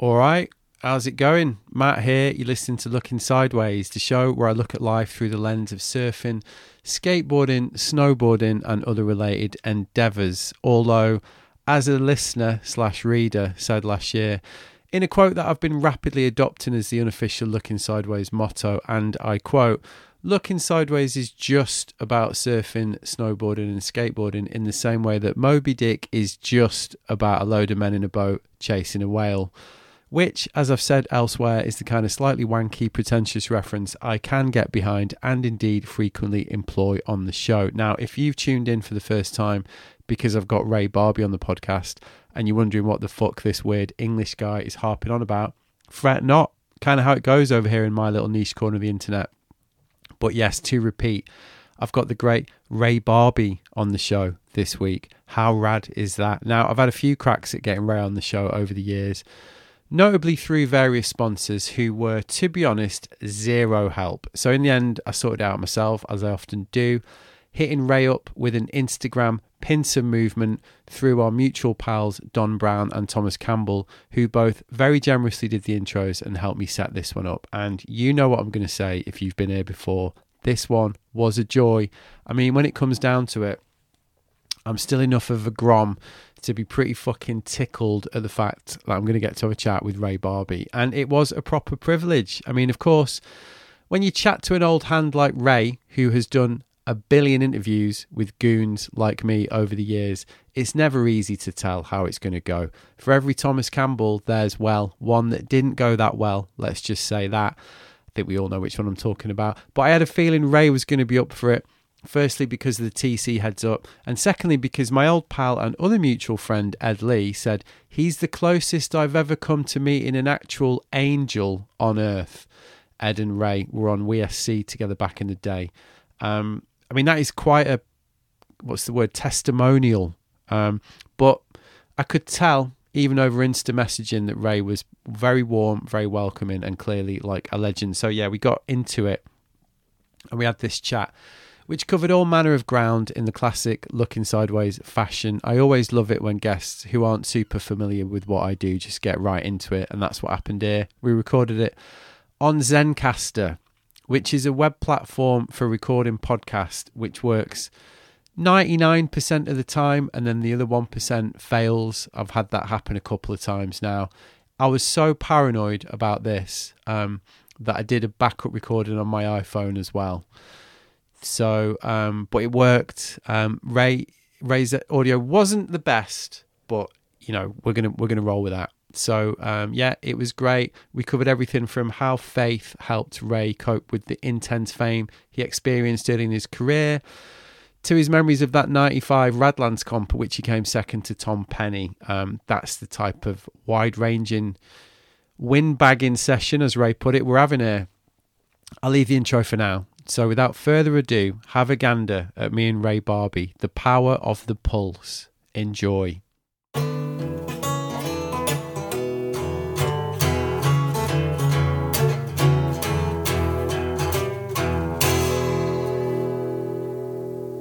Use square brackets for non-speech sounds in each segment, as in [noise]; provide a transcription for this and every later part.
All right. How's it going? Matt here. You're listening to Looking Sideways, the show where I look at life through the lens of surfing, skateboarding, snowboarding, and other related endeavours. Although, as a listener slash reader said last year, in a quote that I've been rapidly adopting as the unofficial Looking Sideways motto, and I quote, Looking Sideways is just about surfing, snowboarding, and skateboarding in the same way that Moby Dick is just about a load of men in a boat chasing a whale which, as I've said elsewhere, is the kind of slightly wanky, pretentious reference I can get behind and indeed frequently employ on the show. Now, if you've tuned in for the first time because I've got Ray Barbee on the podcast and you're wondering what the fuck this weird English guy is harping on about, fret not. Kind of how it goes over here in my little niche corner of the internet. But yes, to repeat, I've got the great Ray Barbee on the show this week. How rad is that? Now, I've had a few cracks at getting Ray on the show over the years notably through various sponsors who were, to be honest, zero help. So in the end, I sorted out myself, as I often do, hitting Ray up with an Instagram pincer movement through our mutual pals Don Brown and Thomas Campbell, who both very generously did the intros and helped me set this one up. And you know what I'm going to say if you've been here before. This one was a joy. I mean, when it comes down to it, I'm still enough of a grom to be pretty fucking tickled at the fact that I'm going to get to have a chat with Ray Barbee. And it was a proper privilege. I mean, of course, when you chat to an old hand like Ray, who has done a billion interviews with goons like me over the years, it's never easy to tell how it's going to go. For every Thomas Campbell, there's, well, one that didn't go that well. Let's just say that. I think we all know which one I'm talking about. But I had a feeling Ray was going to be up for it. Firstly, because of the TC heads up, and secondly, because my old pal and other mutual friend Ed Lee said he's the closest I've ever come to meeting an actual angel on earth. Ed and Ray were on WSC together back in the day. Um, I mean, that is quite a what's the word testimonial. Um, but I could tell even over Insta messaging that Ray was very warm, very welcoming, and clearly like a legend. So yeah, we got into it and we had this chat which covered all manner of ground in the classic looking sideways fashion. I always love it when guests who aren't super familiar with what I do just get right into it, and that's what happened here. We recorded it on Zencastr, which is a web platform for recording podcasts, which works 99% of the time, and then the other 1% fails. I've had that happen a couple of times now. I was so paranoid about this um, that I did a backup recording on my iPhone as well. So, um, but it worked. Um, Ray Ray's audio wasn't the best, but you know we're gonna we're gonna roll with that. So um, yeah, it was great. We covered everything from how faith helped Ray cope with the intense fame he experienced during his career, to his memories of that '95 Radlands comp, which he came second to Tom Penny. Um, that's the type of wide-ranging windbagging session, as Ray put it, we're having here. I'll leave the intro for now. So, without further ado, have a gander at me and Ray Barbee. The power of the pulse. Enjoy.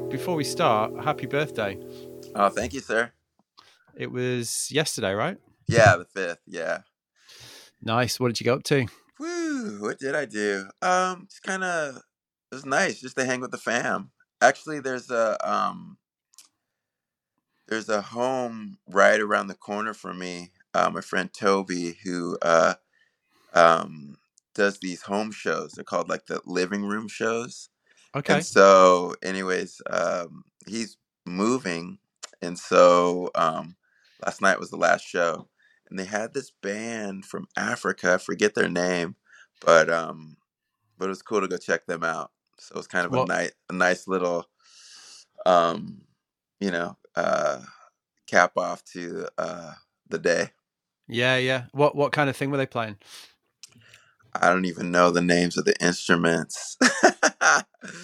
Before we start, happy birthday. Oh, thank you, sir. It was yesterday, right? Yeah, the fifth. Yeah. Nice. What did you go up to? Woo! What did I do? Um, just kind of was nice just to hang with the fam. Actually, there's a um, there's a home right around the corner from me. Uh, my friend Toby, who uh, um, does these home shows. They're called like the living room shows. Okay. And so, anyways, um, he's moving, and so um, last night was the last show, and they had this band from Africa. I forget their name, but um, but it was cool to go check them out. So it was kind of well, a nice, a nice little, um, you know, uh, cap off to uh, the day. Yeah, yeah. What what kind of thing were they playing? I don't even know the names of the instruments.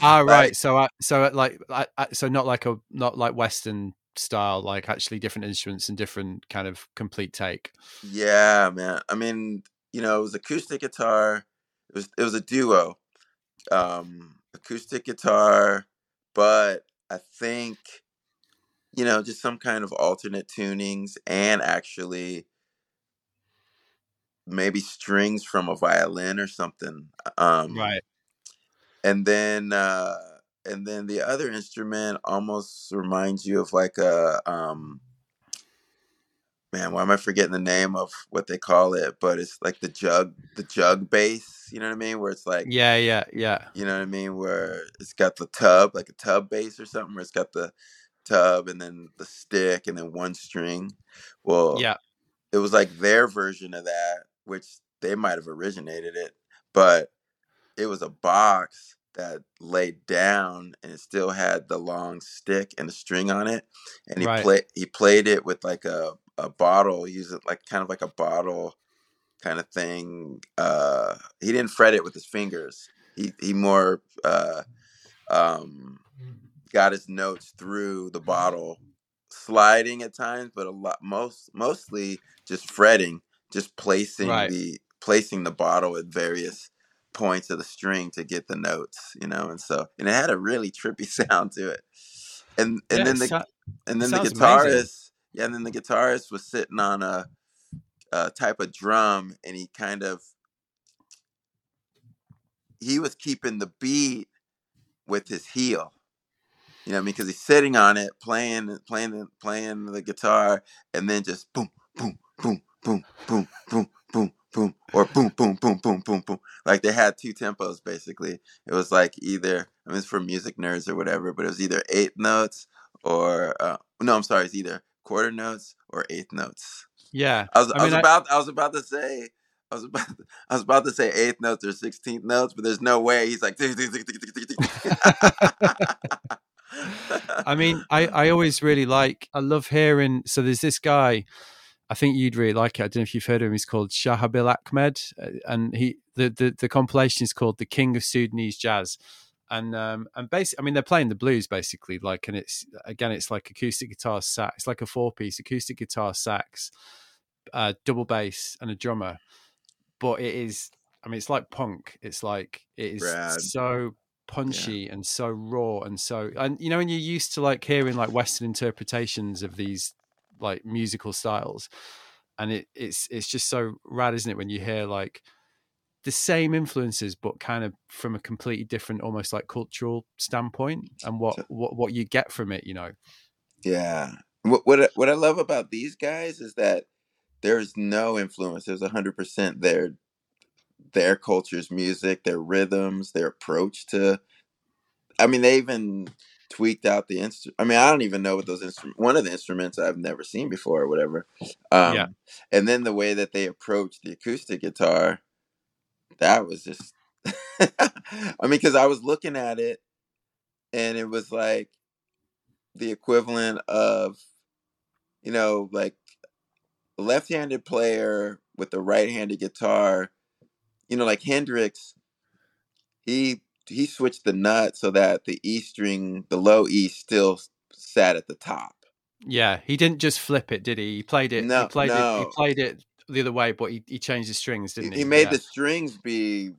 ah, [laughs] right. So, uh, so uh, like, uh, so not like a not like Western style, like actually different instruments and different kind of complete take. Yeah, man. I mean, you know, it was acoustic guitar. It was it was a duo. Um, acoustic guitar, but I think you know just some kind of alternate tunings and actually maybe strings from a violin or something. Um, Right. and then uh, and then the other instrument almost reminds you of like a um, man. Why am I forgetting the name of what they call it? But it's like the jug, the jug bass. You know what I mean? Where it's like Yeah, yeah, yeah. you know what I mean? Where it's got the tub, like a tub bass or something, where it's got the tub and then the stick and then one string. Well, Yeah. it was like their version of that, which they might have originated it, but it was a box that laid down and it still had the long stick and the string on it. And he Right. played he played it with like a, a bottle, use it like kind of like a bottle kind of thing. Uh he didn't fret it with his fingers. He he more uh um got his notes through the bottle sliding at times but a lot most mostly just fretting just placing Right. the placing the bottle at various points of the string to get the notes you know and so and it had a really trippy [laughs] sound to it and and Yeah, then the sou- and then the sounds amazing. Yeah and then the guitarist was sitting on a, a type of drum and he kind of he was keeping the beat with his heel you know I mean? Because he's sitting on it, playing, playing, playing the guitar, and then just boom, boom, boom, boom, boom, boom, boom, boom, or boom, boom, boom, boom, boom, boom. Like they had two tempos basically. It was like either I mean, it's for music nerds or whatever, but it was either eighth notes or uh, no, I'm sorry, it's either quarter notes or eighth notes. Yeah. I was, I I, was mean, I- about, I was about to say. I was [laughs] about, I was about to say eighth notes or sixteenth notes, but there's no way. He's like, [laughs] I mean, I, I always really like, I love hearing. So there's this guy, I think you'd really like it. I don't know if you've heard of him. He's called Sharhabil Ahmed. uh, And he, the, the, the compilation is called The King of Sudanese Jazz. And, um, and basically, I mean, they're playing the blues basically, like, and it's, again, it's like acoustic guitar sax, it's like a four piece acoustic guitar sax, uh, double bass, and a drummer. But it is, I mean, it's like punk. It's like, it is Rad. so punchy and so raw and so and you know when you're used to like hearing like western interpretations of these like musical styles and it it's it's just so rad isn't it when you hear like the same influences but kind of from a completely different almost like cultural standpoint and what what what you get from it you know Yeah. What what I- what I love about these guys is that there's no influence. There's hundred percent their their culture's music, their rhythms, their approach to. I mean, they even tweaked out the instrument. I mean, I don't even know what those instruments. One of the instruments I've never seen before, or whatever. Um, Yeah. And then the way that they approach the acoustic guitar, that was just. [laughs] I mean, because I was looking at it, and it was like the equivalent of you know like a left-handed player with a right-handed guitar you know like hendrix he he switched the nut so that the e string the low e still sat at the top yeah he didn't just flip it did he he played it he No, it he played it the other way but he, he changed the strings didn't he he? Made yeah. the strings be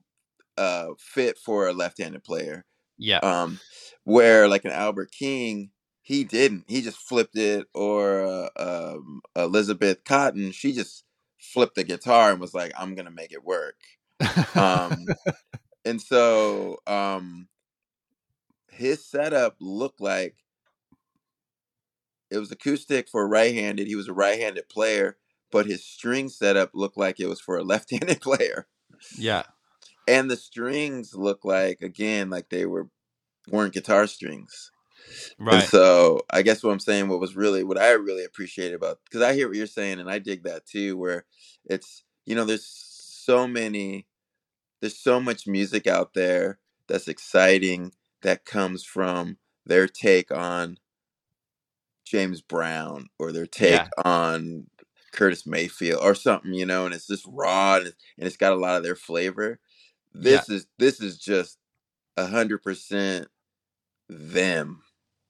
uh fit for a left-handed player yeah. um where like an albert king he didn't. He just flipped it or uh, um, elizabeth cotten she just flipped the guitar and was like i'm gonna make it work. Um [laughs] and so um his setup looked like it was acoustic for right-handed. He was a right-handed player but his string setup looked like it was for a [laughs] left-handed player. Yeah. And the strings looked like again like they were weren't guitar strings. And right. so i guess what i'm saying what was really what i really appreciated about because i hear what you're saying and i dig that too where it's you know there's so many there's so much music out there that's exciting that comes from their take on James Brown or their take Yeah. on Curtis Mayfield or something, you know, and it's just raw and it's, and it's got a lot of their flavor. This is this is just a hundred percent them.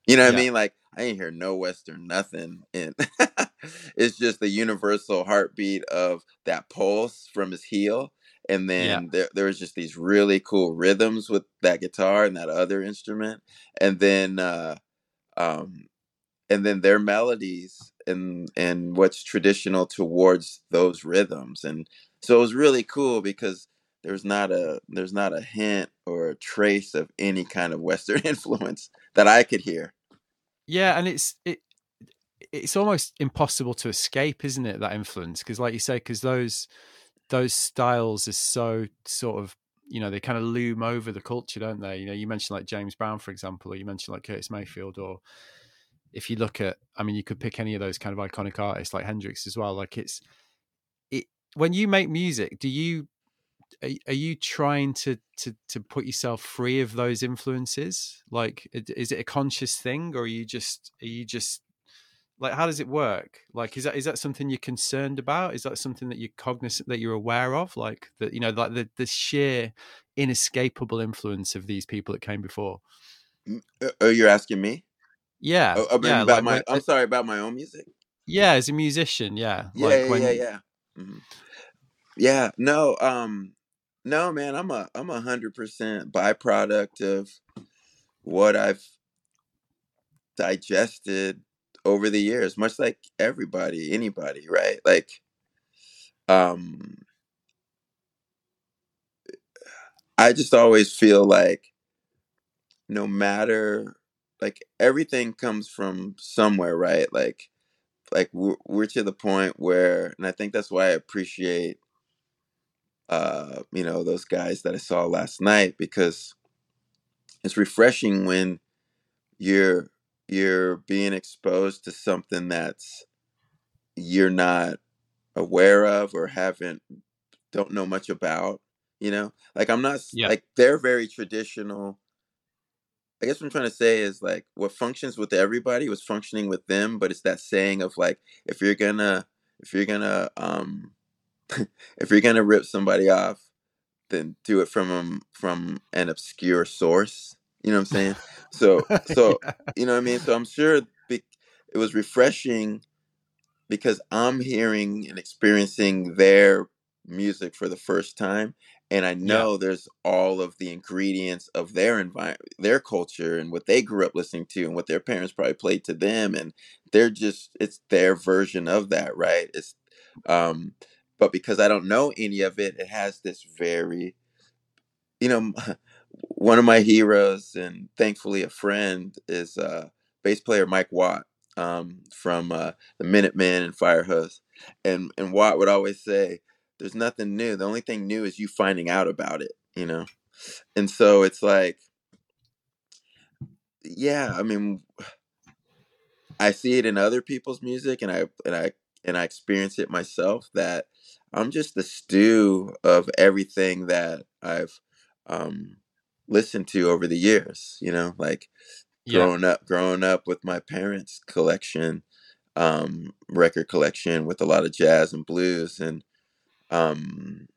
You know what I mean? Like I ain't hear no Western nothing, and [laughs] it's just the universal heartbeat of that pulse from his heel, and then there there was just these really cool rhythms with that guitar and that other instrument, and then uh, um, and then their melodies and and what's traditional towards those rhythms. And so it was really cool because there's not a there's not a hint or a trace of any kind of western [laughs] influence that i could hear. Yeah and it's it it's almost impossible to escape isn't it that influence? Because like you say because those those styles are so sort of you know they kind of loom over the culture don't they? You know you mentioned like james brown for example or you mentioned like curtis mayfield or if you look at i mean you could pick any of those kind of iconic artists like hendrix as well like it's it when you make music do you are, are you trying to to to put yourself free of those influences? Like is it a conscious thing or are you just are you just like how does it work? Like is that is that something you're concerned about? Is that something that you're cognizant that you're aware of? Like that you know like the, the sheer inescapable influence of these people that came before. Uh, oh you're asking me yeah oh, yeah about like, my i'm sorry about my own music yeah as a musician yeah yeah like yeah when, yeah yeah mm-hmm. yeah no um no man i'm a i'm a hundred percent byproduct of what i've digested over the years, much like everybody, anybody, right? Like, um, I just always feel like no matter, like everything comes from somewhere, right? Like, like we're, we're to the point where, and I think that's why I appreciate, uh, you know, those guys that I saw last night because it's refreshing when you're you're being exposed to something that's you're not aware of or haven't don't know much about you know like i'm not Yeah. like they're very traditional i guess what i'm trying to say is like what functions with everybody was functioning with them but it's that saying of like if you're gonna if you're gonna um [laughs] if you're gonna rip somebody off then do it from um, from an obscure source you know what i'm [laughs] saying so so Yeah. you know what I mean? So I'm sure be- it was refreshing because I'm hearing and experiencing their music for the first time and I Yeah. know there's all of the ingredients of their environment, their culture and what they grew up listening to and what their parents probably played to them and they're just it's their version of that, right? It's um but because I don't know any of it, it has this very you know [laughs] one of my heroes and thankfully a friend is uh, bass player Mike Watt um, from uh, the Minutemen and Firehose, and and Watt would always say, "There's nothing new. The only thing new is you finding out about it." You know, and so it's like, yeah, I mean, I see it in other people's music, and I and I and I experience it myself. That I'm just the stew of everything that I've um, listened to over the years. You know, like Yeah. growing up, growing up with my parents' collection, um, record collection with a lot of jazz and blues, and um,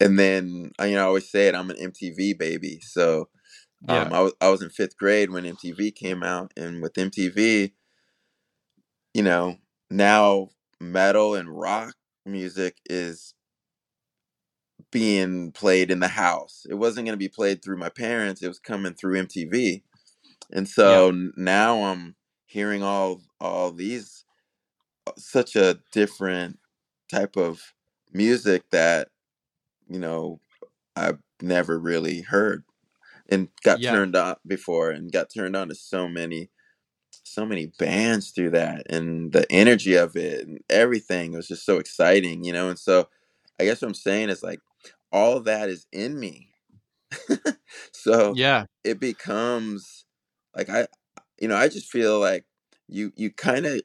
and then I, you know, I always say it. I'm an MTV baby, so Yeah. um, I was I was in fifth grade when MTV came out, and with MTV, you know, now metal and rock music is being played in the house. It wasn't going to be played through my parents. It was coming through MTV. And so n- now I'm hearing all all these uh, such a different type of music that you know I've never really heard and got Yeah. turned on before and got turned on to so many so many bands through that and the energy of it and everything was just so exciting you know and so i guess what i'm saying is like all that is in me [laughs] so Yeah. it becomes like i you know i just feel like you you kind of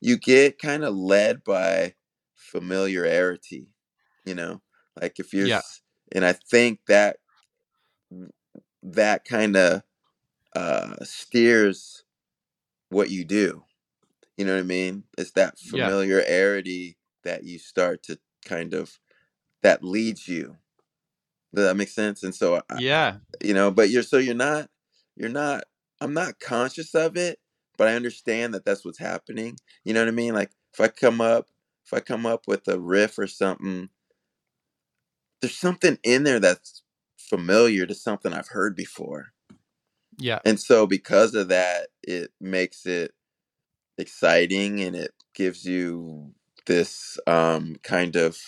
you get kind of led by familiarity you know like if you're Yeah. and i think that that kind of uh steers what you do you know what i mean it's that Yeah. familiarity that you start to kind of that leads you does that make sense and so I, Yeah. you know but you're so you're not you're not i'm not conscious of it but i understand that that's what's happening you know what i mean like if i come up if i come up with a riff or something there's something in there that's familiar to something i've heard before Yeah. and so because of that it makes it exciting and it gives you this um, kind of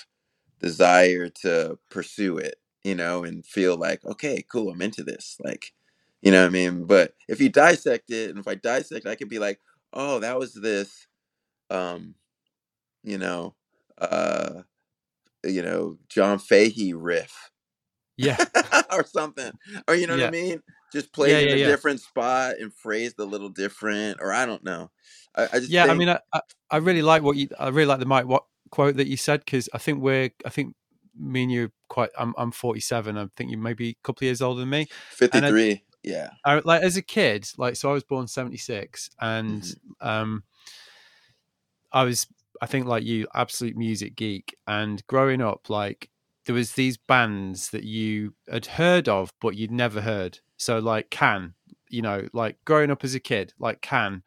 desire to pursue it, you know, and feel like, okay, cool, I'm into this. Like, you know what I mean? But if you dissect it, and if I dissect, I could be like, oh, that was this, um, you know, uh, you know, John Fahey riff Yeah. [laughs] or something. Or you know what I mean? Just Yeah, played in yeah, a yeah. different spot and phrased a little different, or I don't know. I, I just Yeah, I mean, I, I, really like what you. I really like the Mike Watt quote that you said because I think we're. I think me and you quite. I'm I'm 47. I think you may be a couple of years older than me. 53. I- Yeah. I, like as a kid, like so I was born 76, and Mhm. um, I was I think like you, absolute music geek, and growing up, like there was these bands that you had heard of but you'd never heard. So like Can, you know, like growing up as a kid, like Can,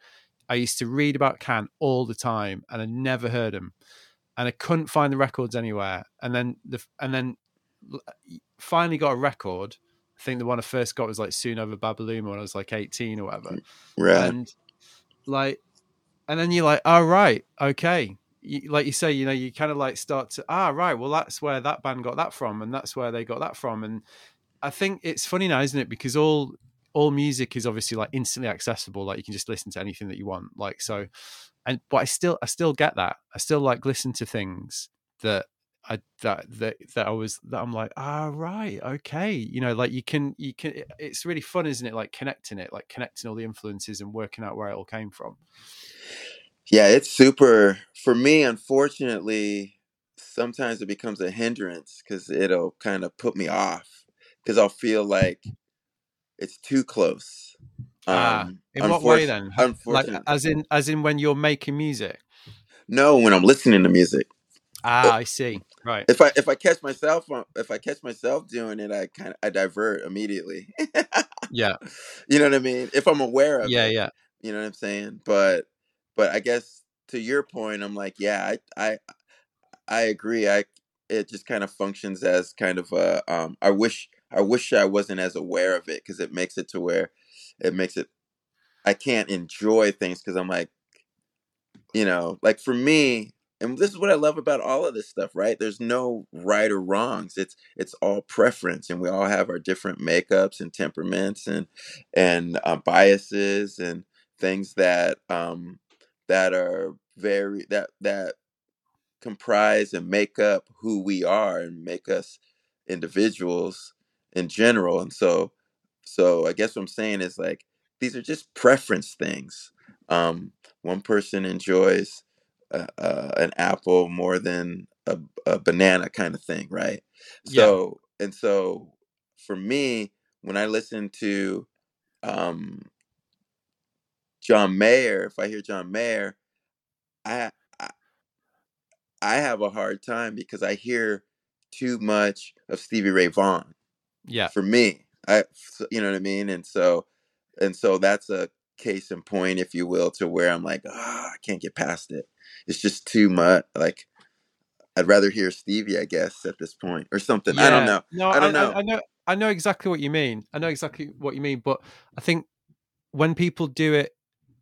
I used to read about Can all the time, and I never heard them, and I couldn't find the records anywhere. And then the and then uh, finally got a record. I think the one I first got was like Soon Over Babaluma when I was like 18 or whatever Right. and like and then you're like oh right okay. You, like you say you know you kind of like start to ah right well that's where that band got that from and that's where they got that from. And i think it's funny now isn't it? Because all all music is obviously like instantly accessible like you can just listen to anything that you want like so and but i still i still get that. I still like listen to things that I that that that I was that I'm like ah right okay. You know like you can you can it's really fun isn't it? Like connecting it like connecting all the influences and working out where it all came from Yeah, it's super. For me, unfortunately, sometimes it becomes a hindrance because it'll kind of put me off because I'll feel like it's too close. Ah, Um, in what way then like Unfortunately, as in as in when you're making music no. When I'm listening to music, ah I see right if I if I catch myself if I catch myself doing it, I kind of I divert immediately. yeah [laughs] you know what I mean? If I'm aware of yeah it. yeah You know what I'm saying? But but I guess to your point, I'm like, yeah, I I I agree. I it just kind of functions as kind of a um I wish I wish I wasn't as aware of it because it makes it to where it makes it I can't enjoy things because I'm like, you know, like for me, and this is what I love about all of this stuff, right? There's no right or wrongs. It's it's all preference, and we all have our different makeups and temperaments and and uh, biases and things that um that are very that that comprise and make up who we are and make us individuals in general. And so so I guess what I'm saying is like these are just preference things. Um, one person enjoys uh, uh, an apple more than a, a banana, kind of thing, right? Yeah. So and so for me, when I listen to um, John Mayer, if I hear John Mayer, I, I I have a hard time because I hear too much of Stevie Ray Vaughan yeah for me. I, you know what I mean, and so, and so that's a case in point, if you will, to where I'm like, ah, I can't get past it. It's just too much. Like, I'd rather hear Stevie, I guess, at this point, or something. I don't know. No, I don't know. I, know. I know exactly what you mean. I know exactly what you mean. But I think when people do it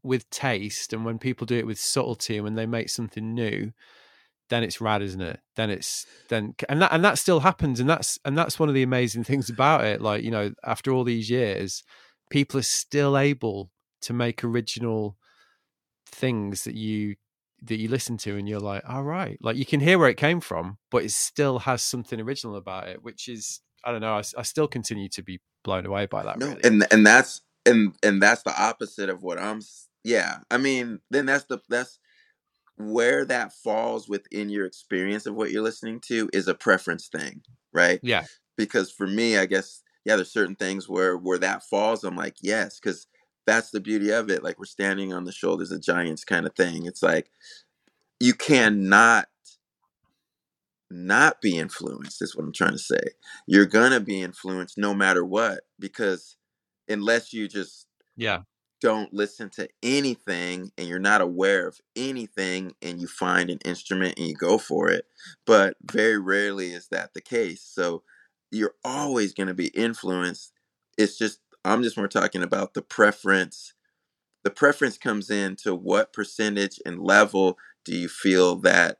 with taste and when people do it with subtlety and when they make something new, then it's rad, isn't it? Then it's then and that and that still happens, and that's and that's one of the amazing [laughs] things about it. Like you know, after all these years, people are still able to make original things that you that you listen to and you're like all right like you can hear where it came from but it still has something original about it which is i don't know I still continue to be blown away by that no, really and and that's and and that's the opposite of what I'm. Yeah, I mean, then that's the that's where that falls within your experience of what you're listening to is a preference thing, right? yeah because for me, I guess yeah, there's certain things where where that falls. I'm like yes, because that's the beauty of it. Like we're standing on the shoulders of giants, kind of thing. It's like you cannot not be influenced. Is what I'm trying to say. You're gonna be influenced no matter what, because unless you just yeah don't listen to anything and you're not aware of anything and you find an instrument and you go for it but very rarely is that the case so you're always going to be influenced. It's just i'm just more talking about the preference the preference comes in to what percentage and level do you feel that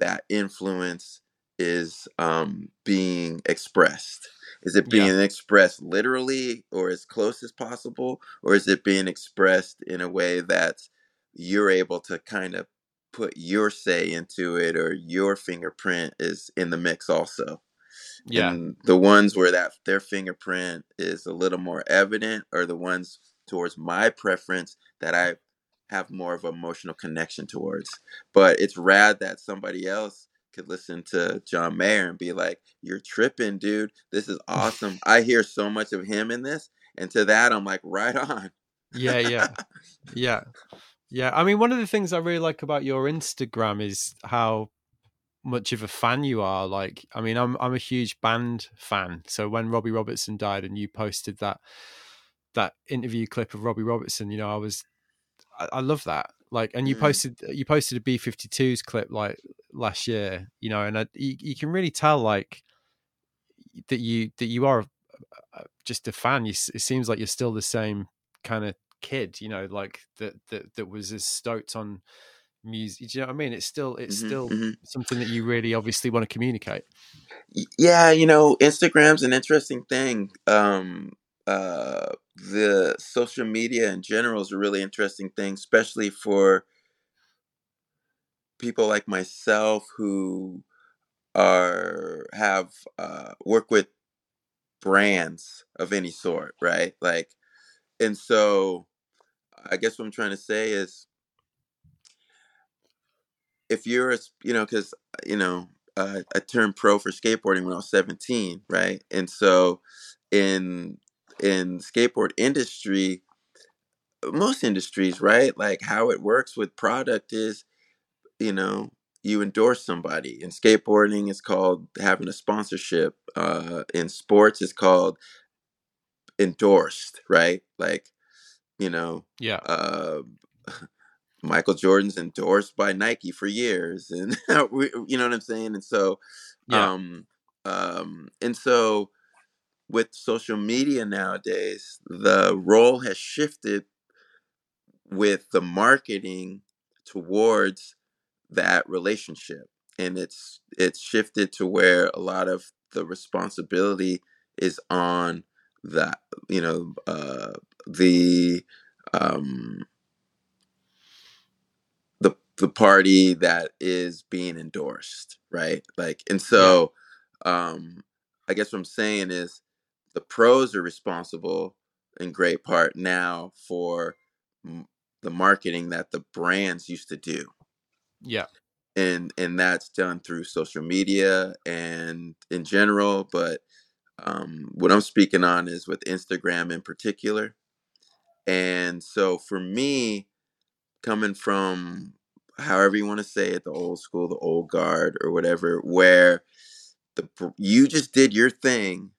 that influence is um, being expressed is it being Yeah. expressed literally or as close as possible or is it being expressed in a way that you're able to kind of put your say into it or your fingerprint is in the mix also Yeah. and the ones where that their fingerprint is a little more evident are the ones towards my preference that I have more of an emotional connection towards. But it's rad that somebody else could listen to John Mayer and be like, "You're tripping, dude. This is [laughs] awesome. I hear so much of him in this." And to that, I'm like, "Right on." Yeah, yeah. [laughs] Yeah. Yeah. I mean, one of the things I really like about your Instagram is how much of a fan you are. Like, I mean, I'm I'm a huge band fan. So when Robbie Robertson died and you posted that that interview clip of Robbie Robertson, you know, I was I, I love that. Like, and you Mm. posted you posted a B52s clip like last year, you know, and I, you, you can really tell like that you that you are uh, just a fan. You, it seems like you're still the same kind of kid, you know, like that that that was as stoked on music. Do you know what I mean? It's still it's Mhm, still mhm. something that you really obviously want to communicate. Yeah, you know, Instagram's an interesting thing. Um, uh, the social media in general is a really interesting thing, especially for people like myself who are have uh, work with brands of any sort, right? Like, and so I guess what I'm trying to say is, if you're a, you know, because you know, uh, I turned pro for skateboarding when I was 17, right? And so, in in skateboard industry, most industries, right? Like how it works with product is, you know, you endorse somebody. In skateboarding, it's called having a sponsorship. Uh, in sports, it's called endorsed, right? Like, you know, Yeah, uh, [laughs] Michael Jordan's endorsed by Nike for years, and [laughs] we, you know what I'm saying. And so, yeah, um, um, and so with social media nowadays, the role has shifted with the marketing towards that relationship and it's it's shifted to where a lot of the responsibility is on that you know uh the um the the party that is being endorsed right? Like and so um i guess what i'm saying is the pros are responsible in great part now for m- the marketing that the brands used to do yeah, and and that's done through social media and in general but um, what i'm speaking on is with instagram in particular. And so for me coming from however you want to say it the old school the old guard or whatever where the you just did your thing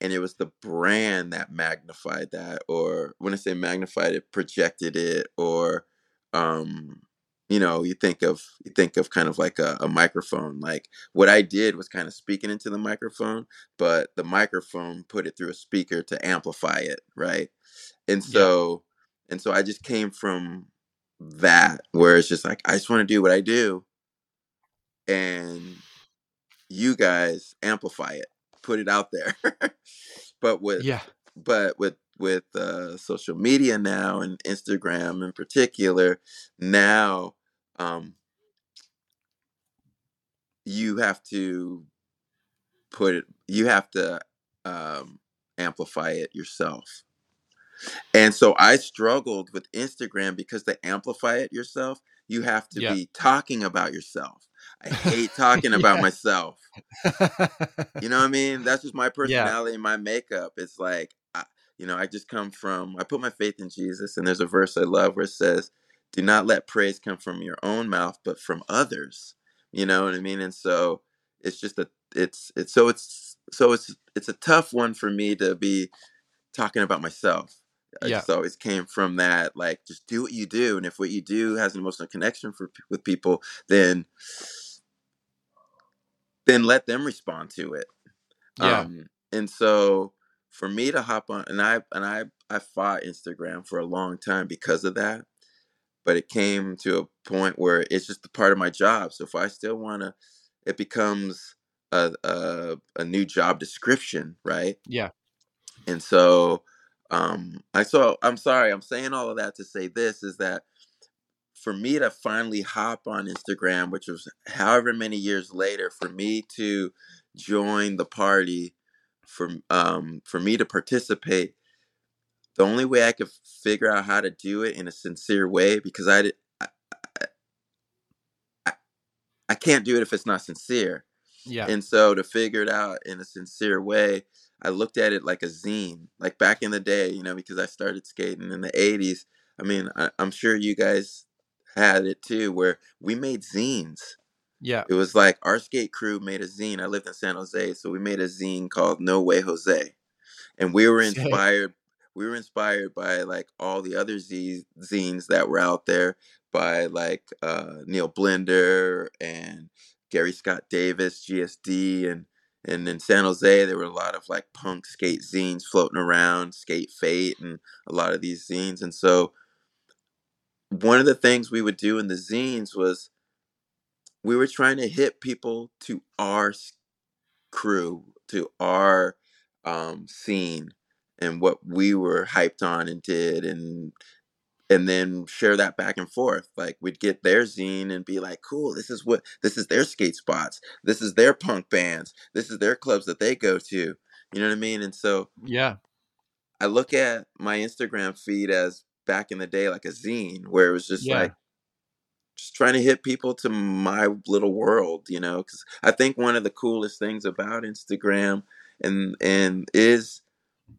and it was the brand that magnified that or when i say magnified it projected it or um you know you think of you think of kind of like a, a microphone like what i did was kind of speaking into the microphone but the microphone put it through a speaker to amplify it right? And yeah, so and so i just came from that where it's just like i just want to do what i do. And you guys amplify it put it out there. [laughs] But with yeah, but with with uh, social media now and instagram in particular now um you have to put it you have to um amplify it yourself. And so i struggled with instagram because to amplify it yourself you have to yeah, be talking about yourself. I hate [laughs] talking about myself. You know what I mean? That's just my yeah, personality and my makeup. It's like, you know, I just come from, I put my faith in Jesus. And there's a verse I love where it says, Do not let praise come from your own mouth, but from others. You know what I mean? And so it's just a, it's, it's, so it's, so it's, it's a tough one for me to be talking about myself. I yeah, just always came from that, like, just do what you do. And if what you do has an emotional connection for, with people, then, then let them respond to it yeah, um and so for me to hop on and i and i I fought Instagram for a long time because of that. But it came to a point where it's just a part of my job. So if I still want to, it becomes a, a a new job description, right? Yeah. And so, um, I so I'm sorry, I'm saying all of that to say this is that for me to finally hop on Instagram, which was however many years later, for me to join the party, for um, for me to participate, the only way I could figure out how to do it in a sincere way, because I did, I, I, I, can't do it if it's not sincere. Yeah. And so to figure it out in a sincere way, I looked at it like a zine, like back in the day, you know, because I started skating in the 80s. I mean, I, I'm sure you guys had it too, where we made zines. Yeah. It was like our skate crew made a zine. I lived in San Jose, so we made a zine called No Way Jose. And we were inspired we were inspired by like all the other z- zines that were out there by like uh, Neil Blender and Gary Scott Davis, GSD, and and in San Jose there were a lot of like punk skate zines floating around, Skate Fate, and a lot of these zines. And so one of the things we would do in the zines was we were trying to hit people to our crew, to our um, scene, and what we were hyped on and did, and and then share that back and forth. Like we'd get their zine and be like, "Cool, this is what this is their skate spots. This is their punk bands. This is their clubs that they go to." You know what I mean? And so Yeah. I look at my Instagram feed as back in the day like a zine where it was just Yeah. like just trying to hit people to my little world, you know, cuz I think one of the coolest things about Instagram and and is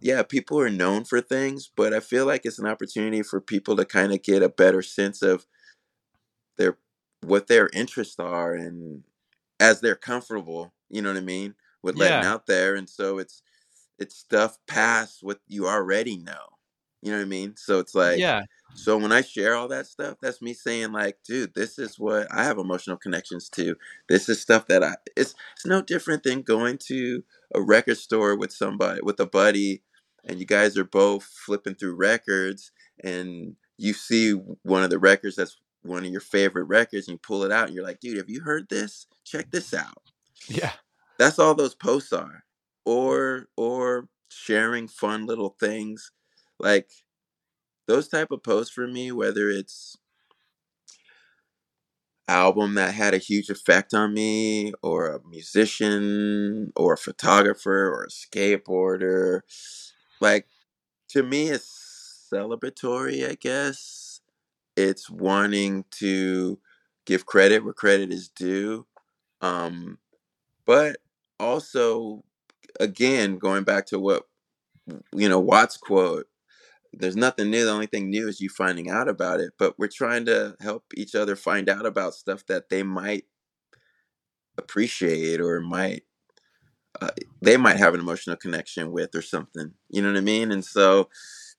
yeah, people are known for things, but I feel like it's an opportunity for people to kind of get a better sense of their what their interests are and as they're comfortable, you know what I mean, with letting Yeah. out there and so it's it's stuff past what you already know. You know what I mean? So it's like Yeah. So when I share all that stuff, that's me saying like, dude, this is what I have emotional connections to. This is stuff that I it's it's no different than going to a record store with somebody with a buddy and you guys are both flipping through records and you see one of the records that's one of your favorite records and you pull it out and you're like, dude, have you heard this? Check this out. Yeah. That's all those posts are. Or or sharing fun little things. Like those type of posts for me, whether it's album that had a huge effect on me, or a musician, or a photographer, or a skateboarder, like to me it's celebratory, I guess. It's wanting to give credit where credit is due. Um, but also again, going back to what you know, Watts quote, there's nothing new. The only thing new is you finding out about it. But we're trying to help each other find out about stuff that they might appreciate or might uh, they might have an emotional connection with or something. You know what I mean? And so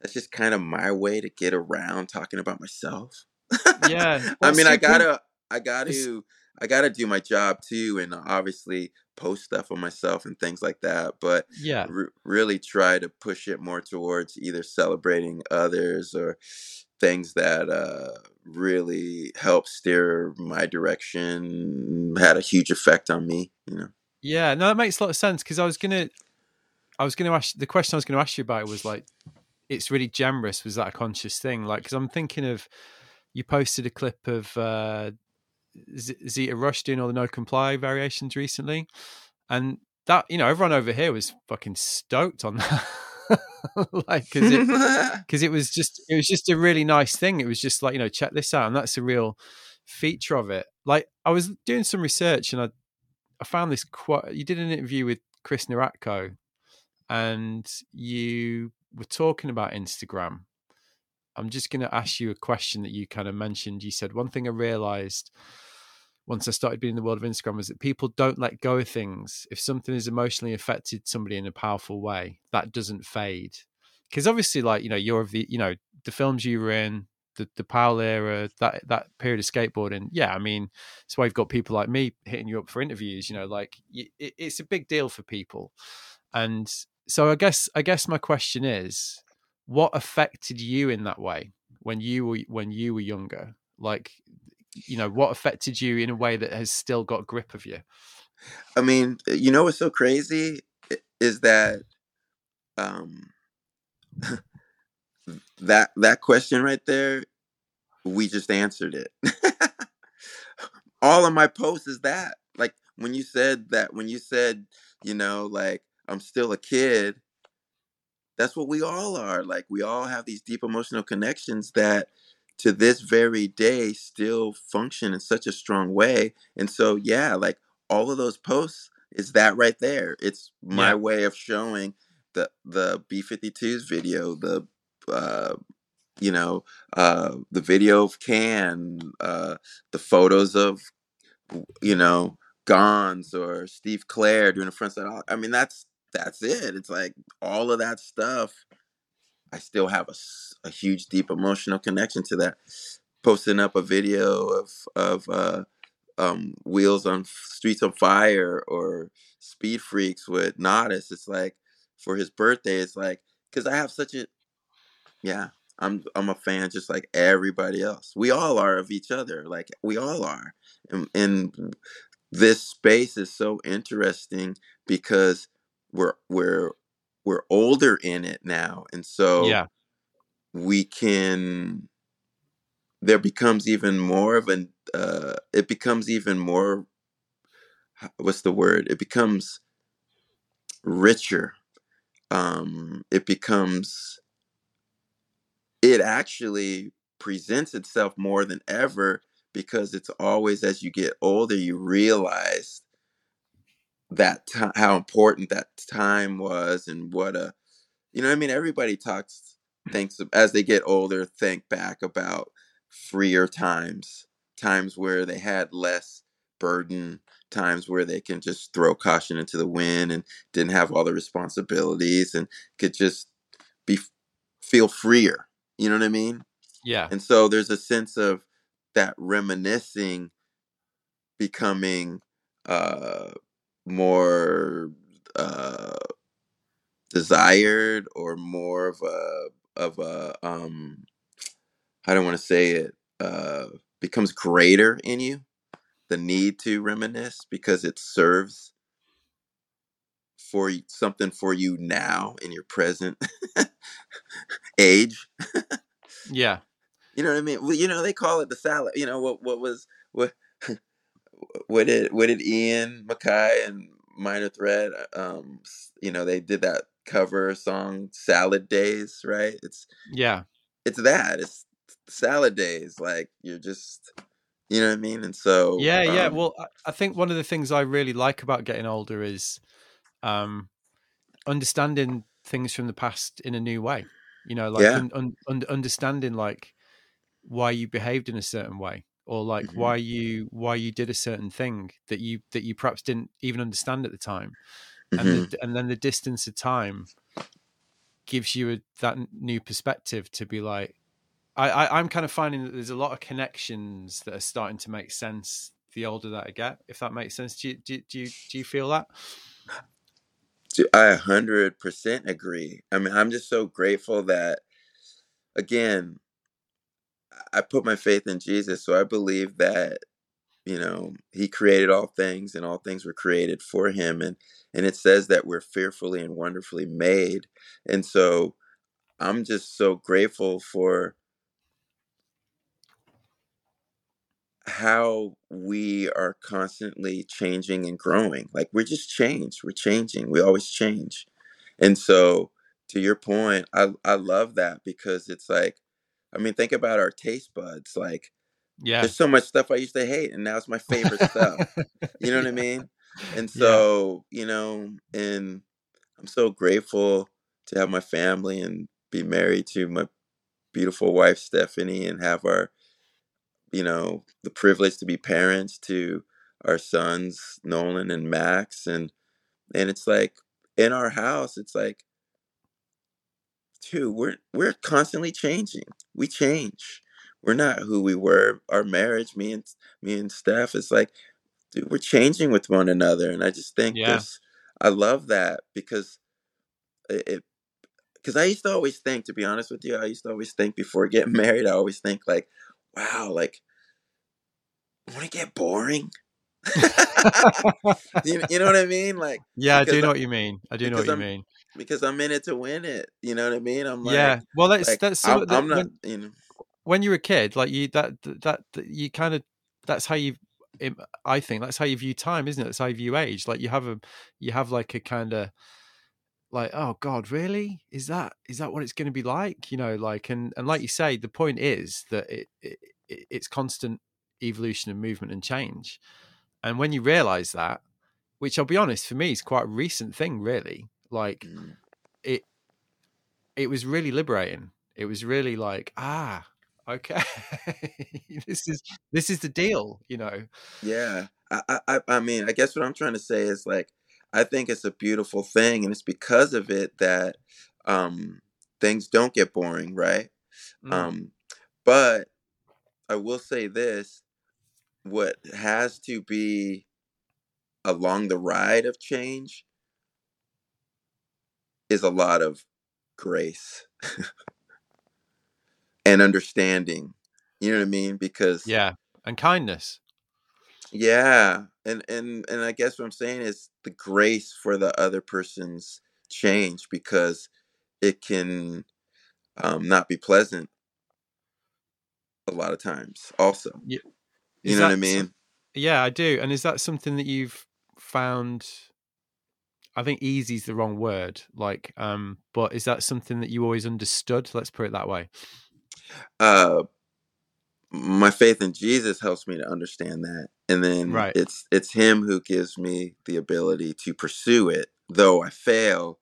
that's just kind of my way to get around talking about myself. [laughs] Yeah. I mean, I gotta, I gotta, I gotta do my job too, and obviously post stuff on myself and things like that. But yeah. re- really try to push it more towards either celebrating others or things that uh, really help steer my direction, had a huge effect on me. You know. Yeah. No, that makes a lot of sense because I was gonna, I was gonna ask the question I was gonna ask you about was like, it's really generous. Was that a conscious thing? Like, because I'm thinking of, you posted a clip of uh, Zeta Rush doing all the no comply variations recently, and that you know everyone over here was fucking stoked on [laughs] that. like because it [laughs] because it was just it was just a really nice thing. It was just like you know check this out and that's a real feature of it. Like i was doing some research and i i found this quite you did an interview with chris nieratko and you were talking about instagram i'm just going to ask you a question that you kind of mentioned you said one thing i realized once I started being in the world of Instagram was that people don't let go of things. If something has emotionally affected somebody in a powerful way, that doesn't fade. Because obviously, like you know, you're of the you know the films you were in, the the Powell era, that that period of skateboarding. Yeah, I mean, that's why you've got people like me hitting you up for interviews. You know, like it, it's a big deal for people. And so I guess I guess my question is, what affected you in that way when you were when you were younger? Like, you know, what affected you in a way that has still got grip of you? I mean, you know what's so crazy is that um [laughs] that that question right there, we just answered it. [laughs] All of my posts is that. Like when you said that, when you said, you know, like I'm still a kid, that's what we all are. Like we all have these deep emotional connections that to this very day still function in such a strong way. And so yeah, like all of those posts is that right there. It's my Yeah. way of showing the the B52's video, the uh you know, uh the video of Can, uh the photos of you know, Gonz or Steve Claar doing a frontside. I mean, that's that's it. It's like all of that stuff. I still have a huge, deep emotional connection to that. Posting up a video of of uh, um, Wheels on Streets on Fire or Speed Freaks with Natas. It's like for his birthday. It's like because I have such a yeah. I'm I'm a fan just like everybody else. We all are of each other. Like we all are. And, and this space is so interesting because we're we're we're older in it now and so Yeah. we can there becomes even more of an uh it becomes even more what's the word it becomes richer um it becomes it actually presents itself more than ever because it's always as you get older you realize that ti how important that time was and what a you know I mean everybody talks thinks as they get older think back about freer times times where they had less burden times where they can just throw caution into the wind and didn't have all the responsibilities and could just be feel freer you know what I mean Yeah. and so there's a sense of that reminiscing becoming uh more uh desired or more of a of a um I don't want to say it? Uh becomes greater in you the need to reminisce because it serves for something for you now in your present [laughs] age. Yeah. you know what I mean? Well, you know they call it the salad you know what what was what [laughs] what did what did Ian MacKaye and Minor Threat um you know they did that cover song Salad Days right it's Yeah. it's that it's salad days like you're just you know what I mean and so Yeah, yeah. um Well, I, think one of the things I really like about getting older is um, understanding things from the past in a new way. You know, like yeah un, un, understanding like why you behaved in a certain way, or like mhm, why you why you did a certain thing that you that you perhaps didn't even understand at the time, and mhm, the and then the distance of time gives you a, that new perspective to be like. I, I I'm kind of finding that there's a lot of connections that are starting to make sense the older that I get. If that makes sense, do you do, do you do you feel that? I a hundred percent agree I mean I'm just so grateful that again I put my faith in Jesus so I believe that you know he created all things and all things were created for him and and it says that we're fearfully and wonderfully made and so i'm just so grateful for how we are constantly changing and growing like we're just changed we're changing we always change and so to your point i i love that because it's like i mean think about our taste buds like Yeah. there's so much stuff i used to hate and now it's my favorite stuff [laughs] You know what I mean? And Yeah. so, you know, and I'm so grateful to have my family and be married to my beautiful wife Stephanie and have our, you know, the privilege to be parents to our sons Nolan and Max and and it's like in our house it's like dude, we're we're constantly changing. We change. We're not who we were. Our marriage, me and me and Steph, is like dude, we're changing with one another and i just think Yeah. there's i love that because it, it because I used to always think, to be honest with you, I used to always think before [laughs] getting married, I always think like, wow, like, would it get boring? [laughs] [laughs] you, you know what I mean? Like, yeah, I do know I, what you mean. I do know what you I'm mean. Because I'm in it to win it. You know what I mean? I'm like, Yeah. Well, that's like that's I'm sort of the, I'm not, when you know, when you're a kid, like you that that, that you kind of that's how you. I think that's how you view time, isn't it? That's how you view age. Like you have a, you have like a kind of like, oh God, really? Is that is that what it's going to be like? You know, like and and like you say, the point is that it, it it- it's constant evolution and movement and change. And when you realize that, which I'll be honest, for me, is quite a recent thing, really. Like mm, it, it was really liberating. It was really like, ah, okay, [laughs] this is this is the deal, you know. yeah. I, I I mean, I guess what I'm trying to say is like, I think it's a beautiful thing, and it's because of it that um things don't get boring, right? Mm, Um, but I will say this: what has to be along the ride of change is a lot of grace and understanding. You know what I mean? Because yeah, and kindness. yeah, and and and I guess what I'm saying is the grace for the other person's change because it can um, not be pleasant a lot of times. Also, Y- you Is know what I some, mean? yeah, I do. And is that something that you've found? I think easy is the wrong word. Like, um, but is that something that you always understood? Let's put it that way. Uh, my faith in Jesus helps me to understand that, and then Right. it's it's Him who gives me the ability to pursue it. Though I fail,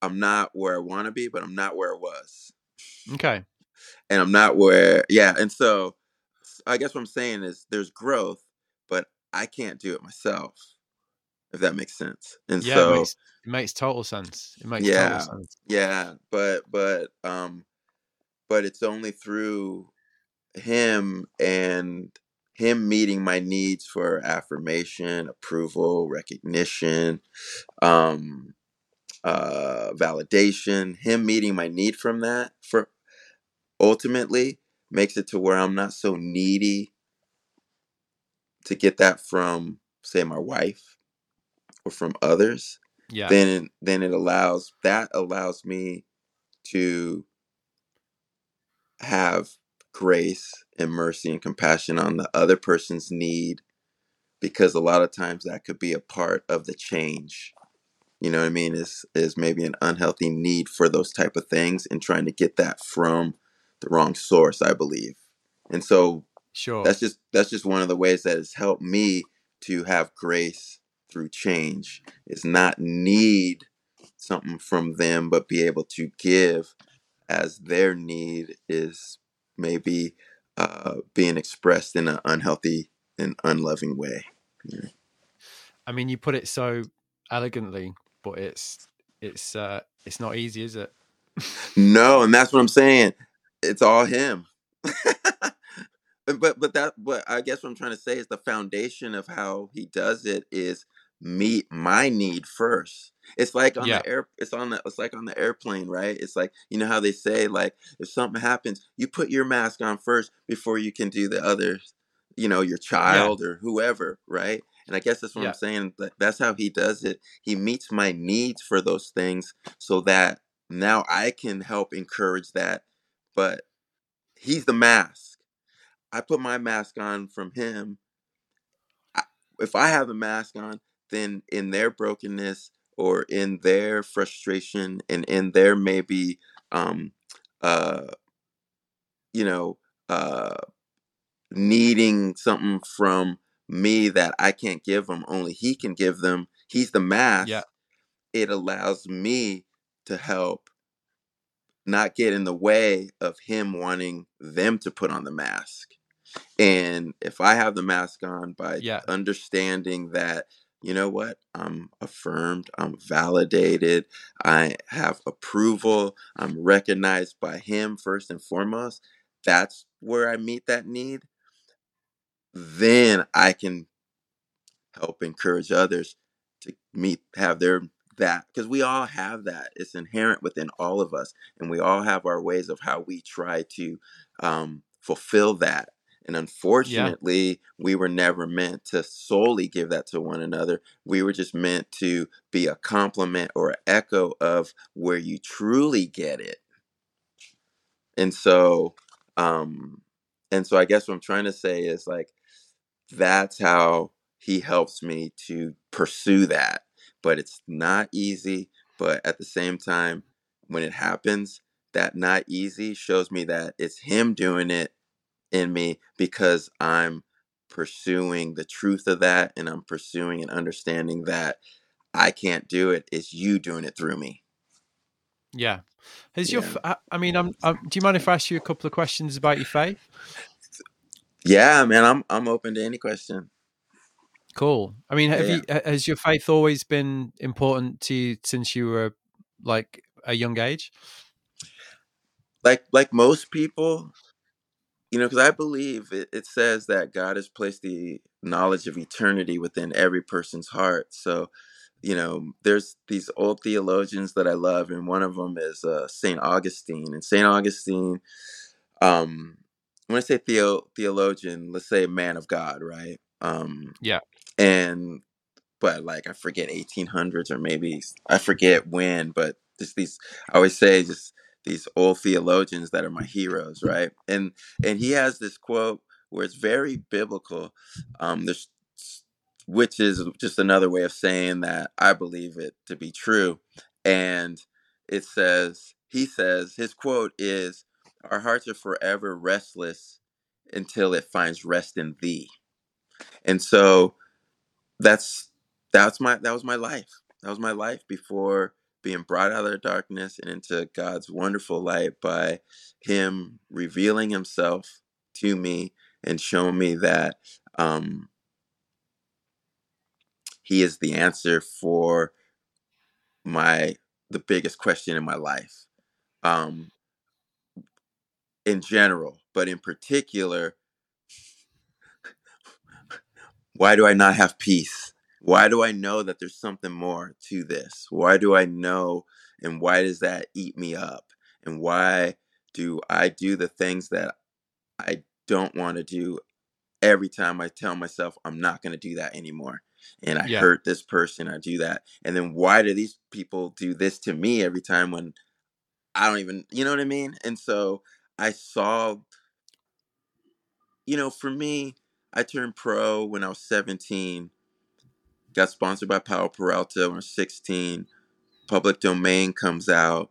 I'm not where I want to be, but I'm not where I was. Okay. and I'm not where yeah, and so I guess what I'm saying is there's growth, but I can't do it myself, if that makes sense. And Yeah, it makes it makes total sense. It makes total yeah, sense. yeah, but but um but it's only through him and him meeting my needs for affirmation, approval, recognition, um uh validation, him meeting my need from that for ultimately makes it to where I'm not so needy to get that from say my wife or from others Yeah. then then it allows that allows me to have grace and mercy and compassion on the other person's need because a lot of times that could be a part of the change you know what i mean is is maybe an unhealthy need for those type of things and trying to get that from the wrong source i believe and so Sure. that's just that's just one of the ways that has helped me to have grace through change is not need something from them but be able to give as their need is maybe uh, being expressed in an unhealthy and unloving way Yeah. I mean, you put it so elegantly, but it's it's uh it's not easy, is it? [laughs] no and that's what i'm saying it's all him [laughs] but but that but i guess what i'm trying to say is the foundation of how he does it is meet my need first it's like on Yeah. the air it's on the it's like on the airplane right it's like you know how they say like if something happens you put your mask on first before you can do the others you know your Yeah. child or whoever right and i guess that's what Yeah. i'm saying that that's how he does it he meets my needs for those things so that now i can help encourage that but he's the mask I put my mask on from him. I, if I have a mask on, then in their brokenness or in their frustration and in their maybe, um, uh, you know, uh, needing something from me that I can't give them, only he can give them. He's the Yeah. mask. It allows me to help not get in the way of him wanting them to put on the mask. And if I have the mask on by Yeah. understanding that, you know what, I'm affirmed, I'm validated, I have approval, I'm recognized by Him first and foremost, that's where I meet that need, then I can help encourage others to meet, have their that because we all have that it's inherent within all of us and we all have our ways of how we try to um, fulfill that and unfortunately yeah. we were never meant to solely give that to one another we were just meant to be a complement or an echo of where you truly get it and so um and so i guess what i'm trying to say is like that's how he helps me to pursue that but it's not easy. But at the same time, when it happens, that not easy shows me that it's him doing it in me because I'm pursuing the truth of that and I'm pursuing and understanding that I can't do it. It's you doing it through me. Yeah. Has yeah. your, I mean, I'm, I'm, do you mind if I ask you a couple of questions about your faith? Yeah, man, I'm, I'm open to any question. Cool. I mean, have yeah. you has your faith always been important to you since you were like a young age? Like like most people, you know, because I believe it, it says that God has placed the knowledge of eternity within every person's heart. So, you know, there's these old theologians that I love, and one of them is uh, Saint Augustine. And Saint Augustine, um, when I say theo- theologian, let's say man of God, right? Um, yeah and but like I forget 1800s or maybe I forget when, but just these I always say just these old theologians that are my heroes, right? And and he has this quote where it's very biblical, um, this which is just another way of saying that I believe it to be true, and it says he says his quote is, "Our hearts are forever restless until it finds rest in Thee," and so that's that's my that was my life. That was my life before being brought out of the darkness and into God's wonderful light by Him revealing Himself to me and showing me that um, He is the answer for my the biggest question in my life, um, in general, but in particular, why do I not have peace? Why do I know that there's something more to this? Why do I know and why does that eat me up? And why do I do the things that I don't want to do every time I tell myself I'm not going to do that anymore? And I yeah. hurt this person, I do that. And then why do these people do this to me every time when I don't even, you know what I mean? And so I saw, you know, for me, I turned pro when I was 17. Got sponsored by Powell Peralta when I was 16. Public Domain comes out.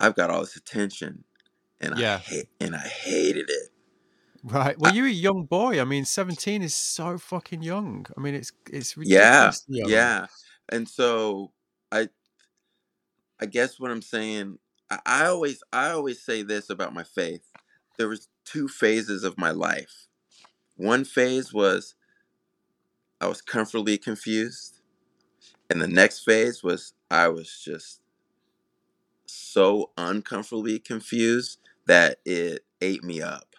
I've got all this attention, and yeah. I and I hated it. Right. Well, I, you're a young boy. I mean, 17 is so fucking young. I mean, it's it's ridiculous. Yeah, yeah. And so I, I guess what I'm saying, I, I always I always say this about my faith. There was two phases of my life one phase was I was comfortably confused. And the next phase was I was just so uncomfortably confused that it ate me up.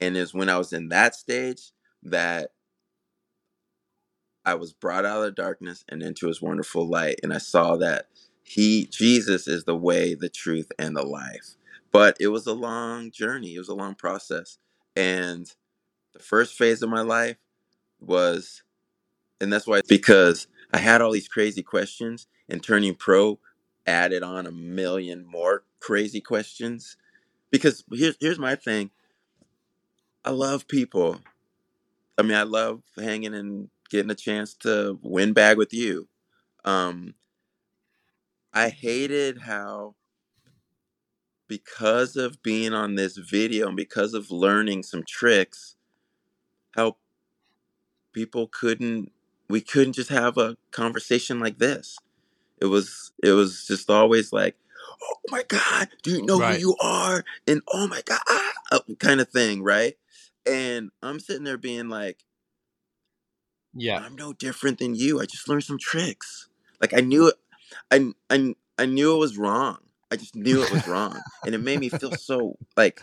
And it's when I was in that stage that I was brought out of the darkness and into his wonderful light. And I saw that he, Jesus, is the way, the truth, and the life. But it was a long journey, it was a long process. And the first phase of my life was, and that's why, because I had all these crazy questions, and turning pro added on a million more crazy questions. Because here's here's my thing. I love people. I mean, I love hanging and getting a chance to windbag with you. Um, I hated how because of being on this video and because of learning some tricks, how people couldn't we couldn't just have a conversation like this. It was it was just always like, oh my god, do you know right. who you are? And oh my god, ah, uh, kind of thing, right? And I'm sitting there being like, yeah, I'm no different than you. I just learned some tricks. Like I knew it, I I I knew it was wrong. I just knew it was [laughs] wrong, and it made me feel so like,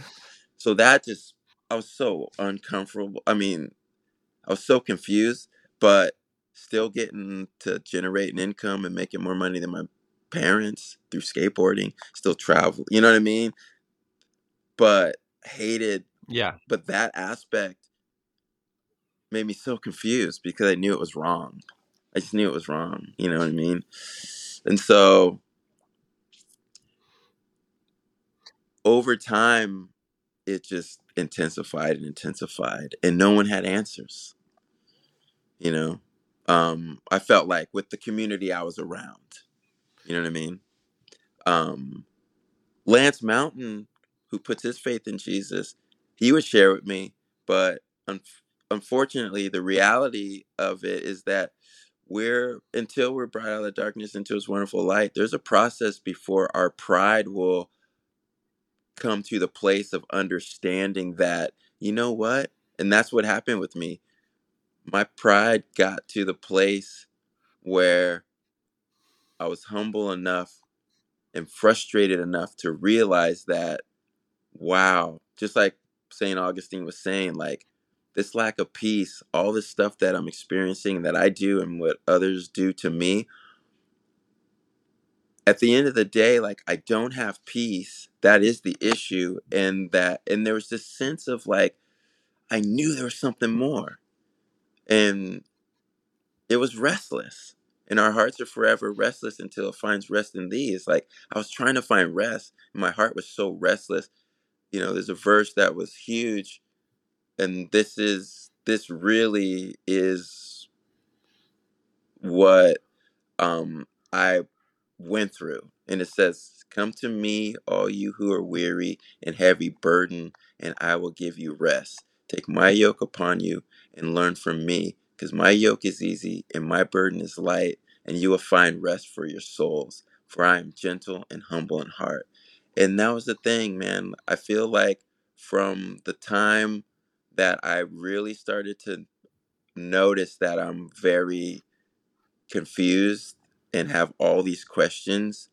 so that just I was so uncomfortable. I mean, I was so confused, but still getting to generate an income and making more money than my parents through skateboarding, still travel, you know what I mean? But hated, Yeah. but that aspect made me so confused because I knew it was wrong. I just knew it was wrong, you know what I mean? And so over time, it just intensified and intensified, and no one had answers, you know? Um, I felt like with the community I was around, you know what I mean? Um, Lance Mountain, who puts his faith in Jesus, he would share with me, but un- unfortunately, the reality of it is that we're until we're brought out of the darkness into his wonderful light there's a process before our pride will come to the place of understanding that you know what and that's what happened with me my pride got to the place where i was humble enough and frustrated enough to realize that wow just like st augustine was saying like this lack of peace all this stuff that i'm experiencing that i do and what others do to me at the end of the day like i don't have peace. That is the issue and that and there was this sense of like i knew there was something more and it was restless and our hearts are forever restless until it finds rest in thee it's like i was trying to find rest and my heart was so restless you know there's a verse that was huge and this is this really is what um I went through. And it says, Come to me, all you who are weary and heavy burden, and I will give you rest. Take my yoke upon you and learn from me, because my yoke is easy and my burden is light, and you will find rest for your souls. For I am gentle and humble in heart. And that was the thing, man. I feel like from the time that I really started to notice that I'm very confused and have all these questions,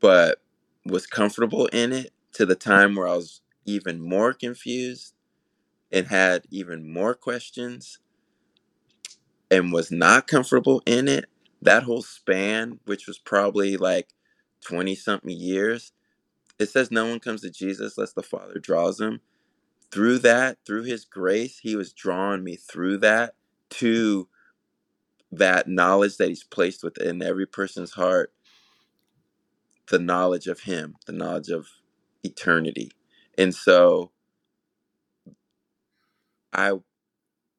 but was comfortable in it to the time where I was even more confused and had even more questions and was not comfortable in it. That whole span, which was probably like 20 something years, it says no one comes to Jesus unless the Father draws him. Through that, through His grace, He was drawing me through that to that knowledge that He's placed within every person's heart the knowledge of him, the knowledge of eternity. And so I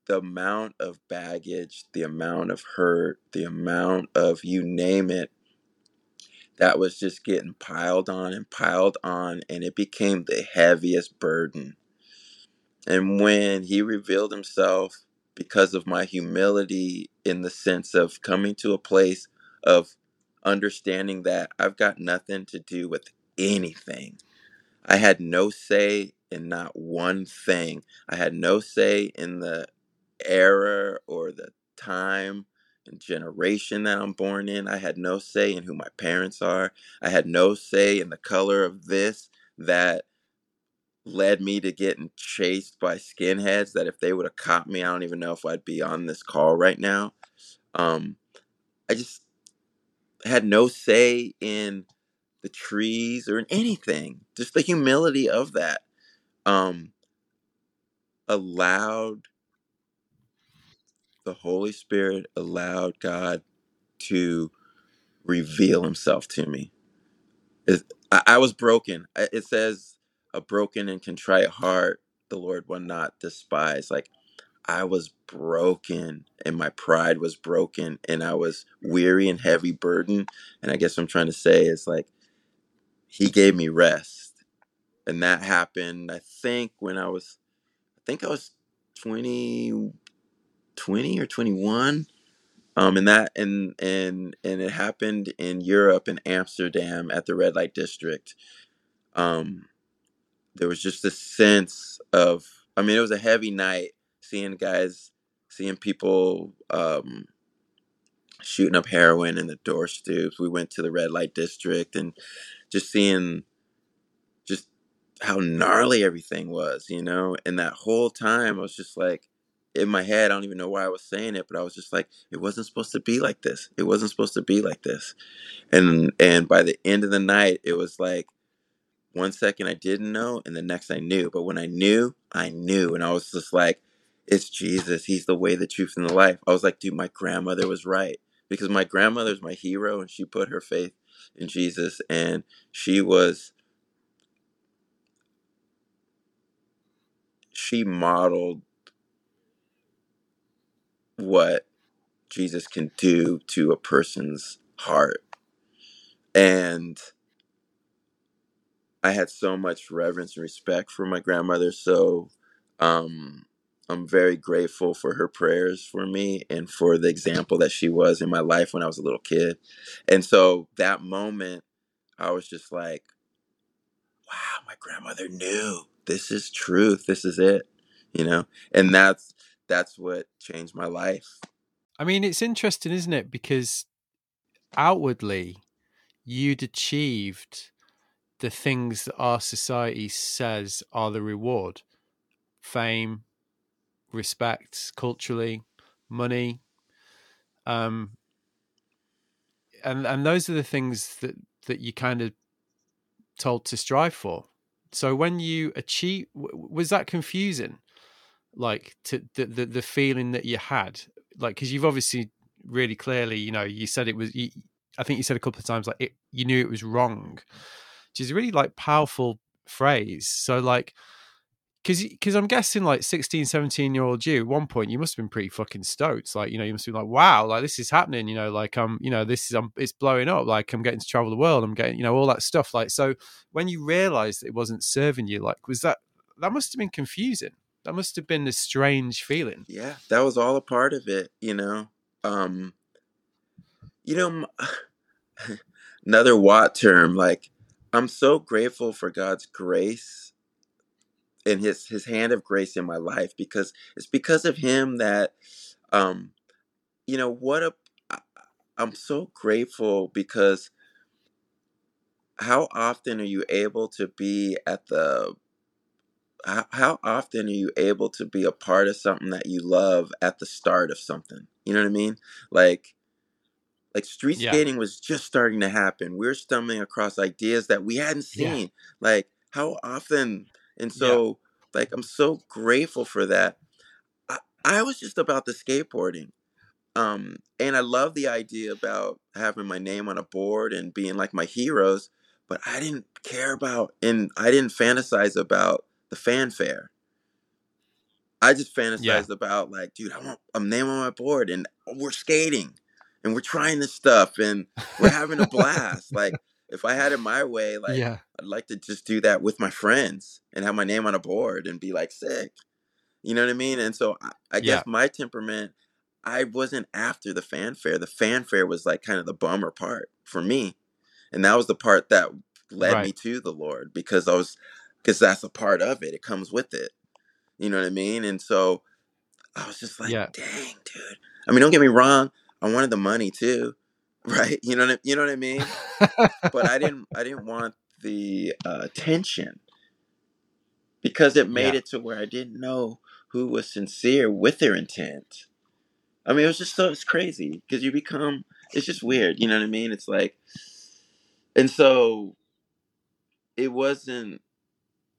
the amount of baggage, the amount of hurt, the amount of you name it that was just getting piled on and piled on and it became the heaviest burden. And when he revealed himself because of my humility in the sense of coming to a place of understanding that I've got nothing to do with anything. I had no say in not one thing. I had no say in the era or the time and generation that I'm born in. I had no say in who my parents are. I had no say in the color of this that led me to getting chased by skinheads that if they would have caught me, I don't even know if I'd be on this call right now. Um, I just had no say in the trees or in anything. Just the humility of that um, allowed the Holy Spirit, allowed God to reveal Himself to me. It, I, I was broken. It says, "A broken and contrite heart, the Lord will not despise." Like I was broken, and my pride was broken, and I was weary and heavy burden. And I guess what I'm trying to say is like He gave me rest, and that happened. I think when I was, I think I was 20, 20 or 21 um and that and and and it happened in Europe in Amsterdam at the red light district um there was just a sense of I mean it was a heavy night seeing guys seeing people um shooting up heroin in the door stoops we went to the red light district and just seeing how gnarly everything was you know and that whole time I was just like in my head, I don't even know why I was saying it, but I was just like, it wasn't supposed to be like this. It wasn't supposed to be like this. And and by the end of the night, it was like one second I didn't know, and the next I knew. But when I knew, I knew, and I was just like, it's Jesus. He's the way, the truth, and the life. I was like, dude, my grandmother was right because my grandmother's my hero, and she put her faith in Jesus, and she was she modeled what Jesus can do to a person's heart. And I had so much reverence and respect for my grandmother. So um, I'm very grateful for her prayers for me and for the example that she was in my life when I was a little kid. And so that moment, I was just like, wow, my grandmother knew this is truth. This is it, you know? And that's, that's what changed my life. I mean, it's interesting, isn't it? Because outwardly, you'd achieved the things that our society says are the reward fame, respect, culturally, money. Um, and and those are the things that that you kind of told to strive for. So when you achieve, was that confusing? Like to the the, the feeling that you had, like because you've obviously really clearly, you know, you said it was. You, I think you said a couple of times like it, you knew it was wrong, which is a really like powerful phrase. So like because because I'm guessing like 16, 17 year old you, at one point you must have been pretty fucking stoked. Like you know, you must be like, wow, like this is happening. You know, like I'm, you know, this is I'm, it's blowing up. Like I'm getting to travel the world. I'm getting, you know, all that stuff. Like so, when you realised it wasn't serving you, like was that that must have been confusing. That must have been a strange feeling. Yeah, that was all a part of it. You know, um, you know, [laughs] another Watt term. Like I'm so grateful for God's grace and his his hand of grace in my life because it's because of him that um you know what a I'm so grateful because how often are you able to be at the how, how often are you able to be a part of something that you love at the start of something you know what i mean like like street Yeah. skating was just starting to happen we are stumbling across ideas that we hadn't Yeah. seen like how often and Yeah. so like i'm so grateful for that i, I was just about the skateboarding um and i love the idea about having my name on a board and being like my heroes but i didn't care about and i didn't fantasize about the fanfare i just Yeah. fantasized about like dude i want a name on my board and we're skating and we're trying this stuff and we're having a blast like if i had it my way like Yeah. i'd like to just do that with my friends and have my name on a board and be like sick you know what I mean? And so I, I Yeah. guess my temperament, I wasn't after the fanfare. The fanfare was like kind of the bummer part for me. And that was the part that led me to the Lord because I was, because that's a part of it. It comes with it. You know what I mean? And so I was just like, Yeah. dang, dude. I mean, don't get me wrong. I wanted the money too, right? You know what I, you know what I mean? But I didn't, I didn't want the uh, attention because it made Yeah. it to where I didn't know who was sincere with their intent. I mean, it was just so it's crazy because you become it's just weird, you know what I mean? It's like, and so it wasn't.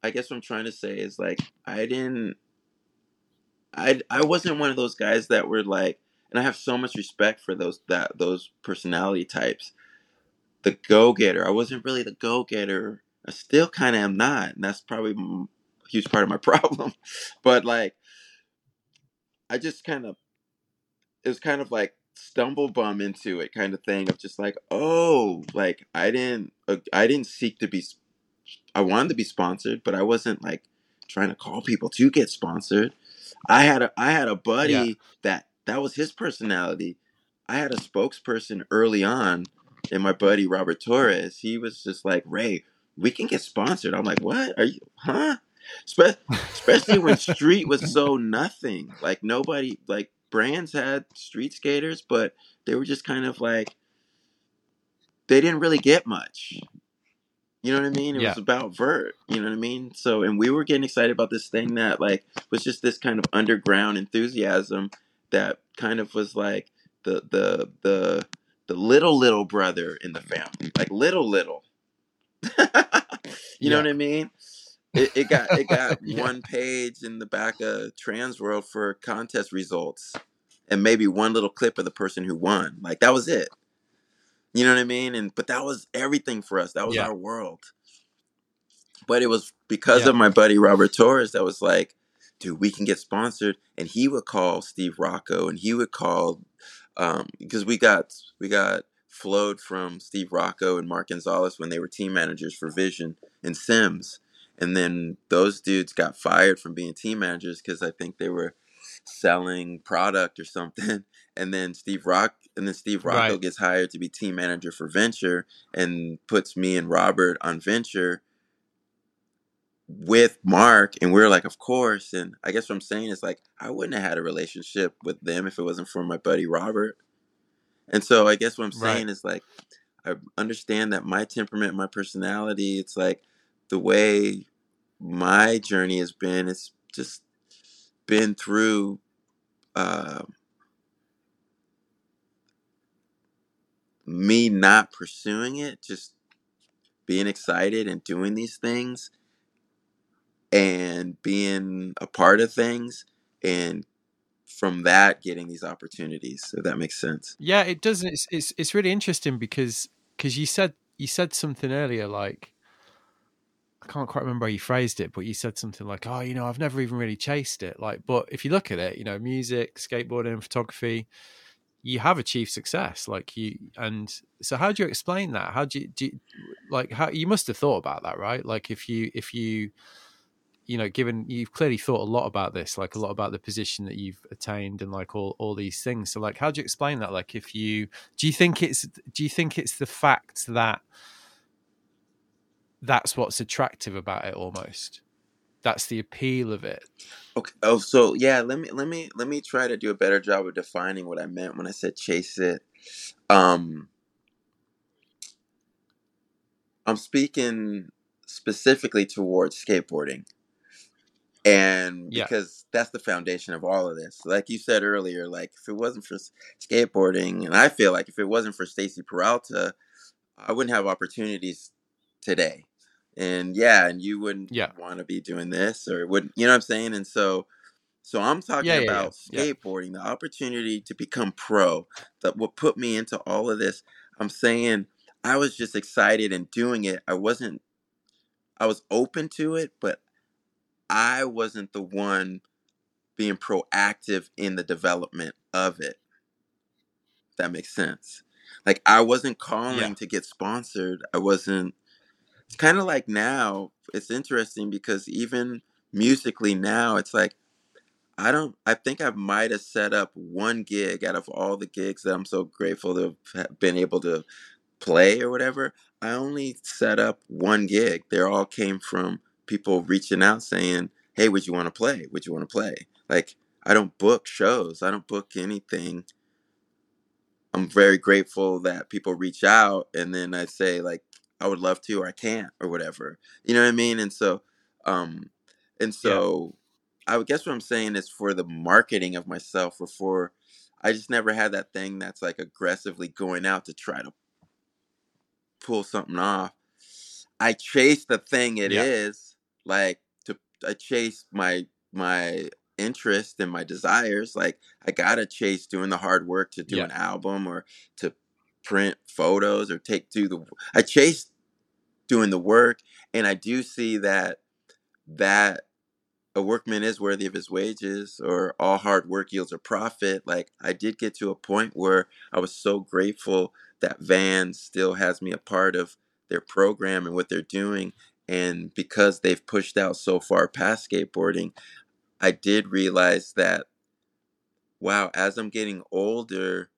I guess what I'm trying to say is like I didn't. I I wasn't one of those guys that were like, and I have so much respect for those that those personality types. The go getter. I wasn't really the go getter. I still kind of am not, and that's probably a huge part of my [laughs] problem. But like, I just kind of it was kind of like stumble bum into it kind of thing of just like oh like i didn't uh, i didn't seek to be I wanted to be sponsored but i wasn't like trying to call people to get sponsored i had a i had a Yeah. buddy that that was his personality i had a spokesperson early on and my buddy robert torres he was just like ray we can get sponsored i'm like what are you huh Spe- especially when [laughs] street was so nothing like nobody like brands had street skaters but they were just kind of like they didn't really get much You know what I mean? It Yeah. was about Vert. You know what I mean? So, and we were getting excited about this thing that like was just this kind of underground enthusiasm that kind of was like the the the the little little brother in the mm-hmm. family, like little little. [laughs] you know what I mean? It, it got it got [laughs] Yeah. one page in the back of Trans World for contest results, and maybe one little clip of the person who won. Like that was it. You know what I mean? And but that was everything for us. That was Yeah. our world. But it was because Yeah. of my buddy Robert Torres that was like, dude, we can get sponsored. And he would call Steve Rocco and he would call um because we got we got flowed from Steve Rocco and Mark Gonzalez when they were team managers for Vision and Sims. And then those dudes got fired from being team managers because I think they were selling product or something. [laughs] And then Steve Rock and then Steve Rocco Right. gets hired to be team manager for Venture and puts me and Robert on Venture with Mark and we are like, of course. And I guess what I'm saying is like I wouldn't have had a relationship with them if it wasn't for my buddy Robert. And so I guess what I'm Right. saying is like I understand that my temperament, my personality, it's like the way my journey has been, it's just been through uh, me not pursuing it, just being excited and doing these things and being a part of things and from that getting these opportunities if that makes sense Yeah, it does. It's it's it's really interesting because because you said you said something earlier like I can't quite remember how you phrased it, but you said something like, "Oh, you know, I've never even really chased it." Like, but if you look at it, you know, music, skateboarding, photography, you have achieved success. Like you, and so how do you explain that? How do you, do you, like how you must have thought about that, right? Like if you if you you know given you've clearly thought a lot about this like a lot about the position that you've attained and like all all these things. So like how do you explain that? Like if you do you think it's do you think it's the fact that that's what's attractive about it almost? That's the appeal of it? Okay oh so yeah let me let me let me try to do a better job of defining what i meant when i said chase it. Um i'm speaking specifically towards skateboarding and Yeah. because that's the foundation of all of this like you said earlier like if it wasn't for skateboarding and i feel like if it wasn't for stacy peralta i wouldn't have opportunities today and yeah and you wouldn't Yeah. want to be doing this or wouldn't you know what i'm saying and so so i'm talking Yeah, yeah, yeah, about yeah. skateboarding the opportunity to become pro that what put me into all of this i'm saying i was just excited and doing it i wasn't i was open to it but I wasn't the one being proactive in the development of it. That makes sense. Like I wasn't calling Yeah. to get sponsored. I wasn't it's kind of like now, it's interesting because even musically now it's like I don't I think I might have set up one gig out of all the gigs that I'm so grateful to have been able to play or whatever. I only set up one gig. They all came from people reaching out saying, "Hey, would you want to play? Would you want to play?" Like I don't book shows. I don't book anything. I'm very grateful that people reach out and then I say like I would love to or I can't or whatever. You know what I mean? And so um and Yeah. so I would guess what I'm saying is for the marketing of myself or for I just never had that thing that's like aggressively going out to try to pull something off. I chase the thing it is, Yeah. Like to I chase my my interest and my desires. Like I gotta chase doing the hard work to do Yeah. an album or to print photos or take do the I chase doing the work and I do see that that a workman is worthy of his wages or all hard work yields a profit like i did get to a point where i was so grateful that Vans still has me a part of their program and what they're doing and because they've pushed out so far past skateboarding i did realize that wow as i'm getting older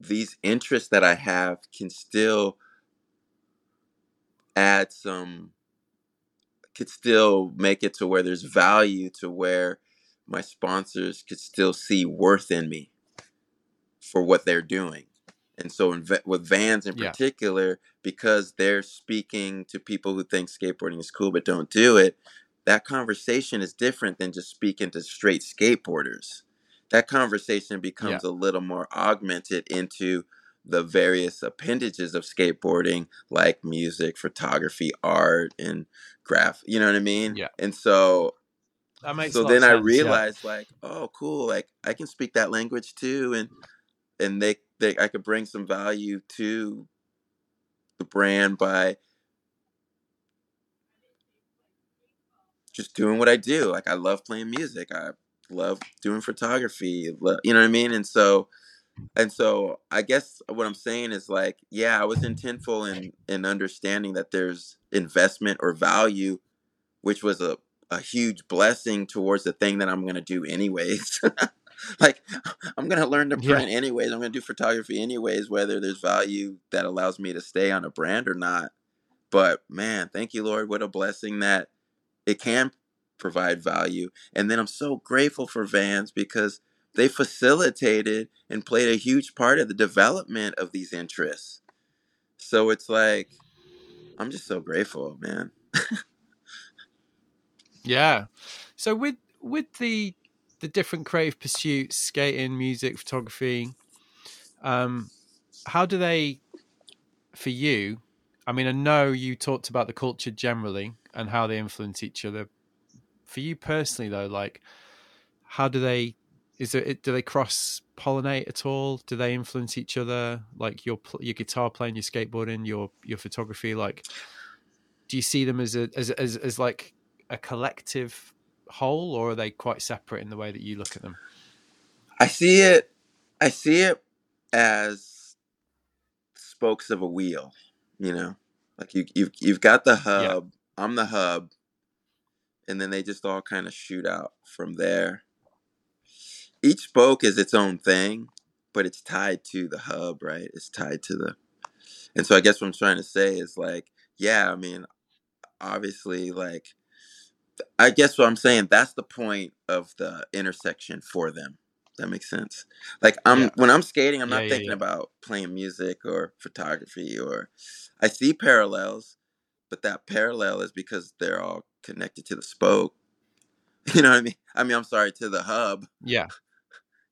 these interests that i have can still add some could still make it to where there's value to where my sponsors could still see worth in me for what they're doing. And so in, with Vans in Yeah. particular, because they're speaking to people who think skateboarding is cool but don't do it, that conversation is different than just speaking to straight skateboarders. That conversation Yeah. becomes a little more augmented into the various appendages of skateboarding, like music, photography, art, and graph. You know what I mean? Yeah. And so so then of I sense. Yeah. realized like, oh, cool, like I can speak that language too, and and they, I could bring some value to the brand by just doing what I do. Like I love playing music. I love doing photography. You know what I mean? And so and so I guess what I'm saying is like, yeah, I was intentful in in understanding that there's investment or value, which was a a huge blessing towards the thing that I'm gonna do anyways. [laughs] [laughs] like I'm gonna learn to Yeah. print anyways. I'm gonna do photography anyways, whether there's value that allows me to stay on a brand or not. But man, thank you, Lord. What a blessing that it can provide value. And then I'm so grateful for Vans because they facilitated and played a huge part of the development of these interests. So it's like, I'm just so grateful, man. [laughs] Yeah. So with with the the different creative pursuits, skating, music, photography, um, how do they for you? I mean, I know you talked about the culture generally and how they influence each other. For you personally, though, like, how do they? Is it do they cross pollinate at all? Do they influence each other? Like your your guitar playing, your skateboarding, your your photography. Like, do you see them as a as as, as like a collective whole, or are they quite separate in the way that you look at them? I see it I see it as spokes of a wheel, you know. Like you you've you've got the Yeah. hub, I'm the hub, and then they just all kind of shoot out from there. Each spoke is its own thing, but it's tied to the hub, right? It's tied to the And so I guess what I'm trying to say is like, yeah, I mean, obviously like I guess what I'm saying that's the point of the intersection for them. That makes sense. Like I'm Yeah. when I'm skating, I'm Yeah, not yeah, thinking yeah. about playing music or photography or I see parallels, but that parallel is because they're all connected to the spoke. [laughs] You know what I mean? I mean, I'm sorry, to the hub. Yeah. [laughs]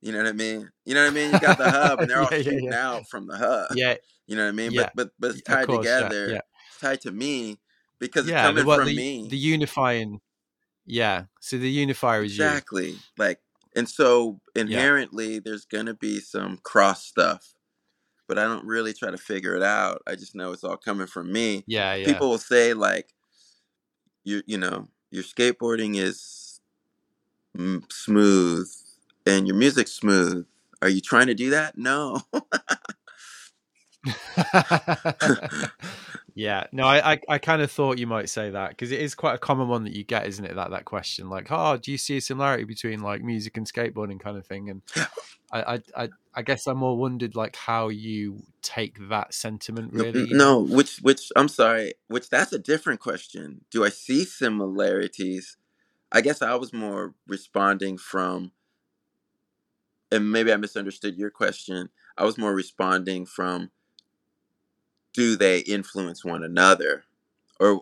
You know what I mean? You know what I mean? You got the hub and they're [laughs] all yeah, yeah, shooting yeah. out from the hub. Yeah, You know what I mean? yeah. But but but it's Of tied course, yeah, together. yeah. It's tied to me because it's Yeah, the coming what from the me. the unifying yeah. So the unifier is you. Exactly. Like and so Yeah. inherently there's gonna be some cross stuff. But I don't really try to figure it out. I just know it's all coming from me. Yeah, yeah. People will say like you you know, your skateboarding is mm, smooth and your music's smooth. Are you trying to do that? No. [laughs] [laughs] yeah. No, I I, I kind of thought you might say that because it is quite a common one that you get, isn't it? That that question, like, oh, do you see a similarity between like music and skateboarding, kind of thing? And I I I, I guess I more wondered like how you take that sentiment, No, really. n- You know? no, which which I'm sorry, which that's a different question. Do I see similarities? I guess I was more responding from, and maybe I misunderstood your question. I was more responding from, do they influence one another, or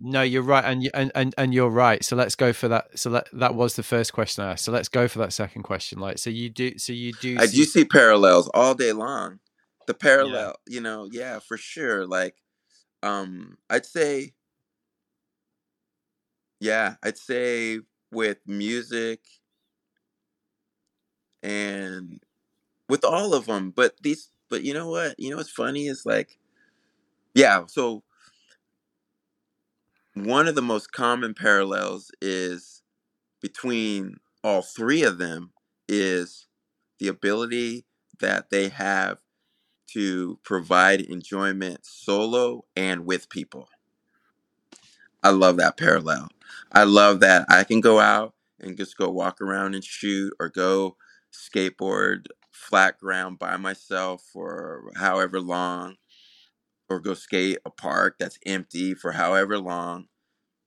No, you're right, and and and and you're right. So let's go for that. So that that was the first question I asked. So let's go for that second question. Like, so you do, so you do I see do see parallels all day long. The Yeah. parallel, you know, yeah, for sure. Like, um, I'd say, yeah, I'd say with music and with all of them, but these, but you know what? You know what's funny is like, yeah. So one of the most common parallels is between all three of them is the ability that they have to provide enjoyment solo and with people. I love that parallel. I love that I can go out and just go walk around and shoot or go skateboard flat ground by myself for however long or go skate a park that's empty for however long,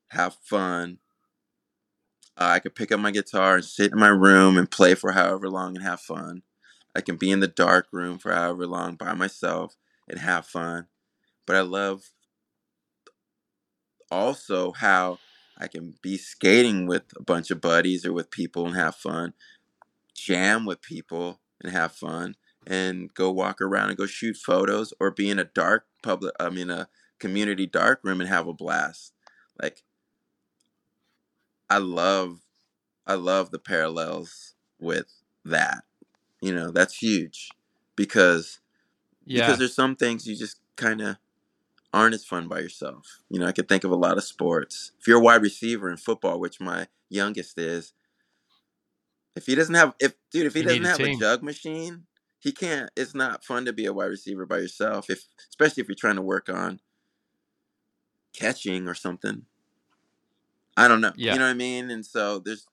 have fun. Uh, I could pick up my guitar and sit in my room and play for however long and have fun. I can be in the dark room for however long by myself and have fun. But I love also how I can be skating with a bunch of buddies or with people and have fun, jam with people and have fun, and go walk around and go shoot photos or be in a dark public, I mean, a community dark room and have a blast. Like, I love, I love the parallels with that. You know, that's huge because because there's some things you just kind of aren't as fun by yourself. You know, I could think of a lot of sports. If you're a wide receiver in football, which my youngest is, if he doesn't have if dude, if he You doesn't a have a jug machine, he can't it's not fun to be a wide receiver by yourself if especially if you're trying to work on catching or something. I don't know. Yeah. You know what I mean? And so there's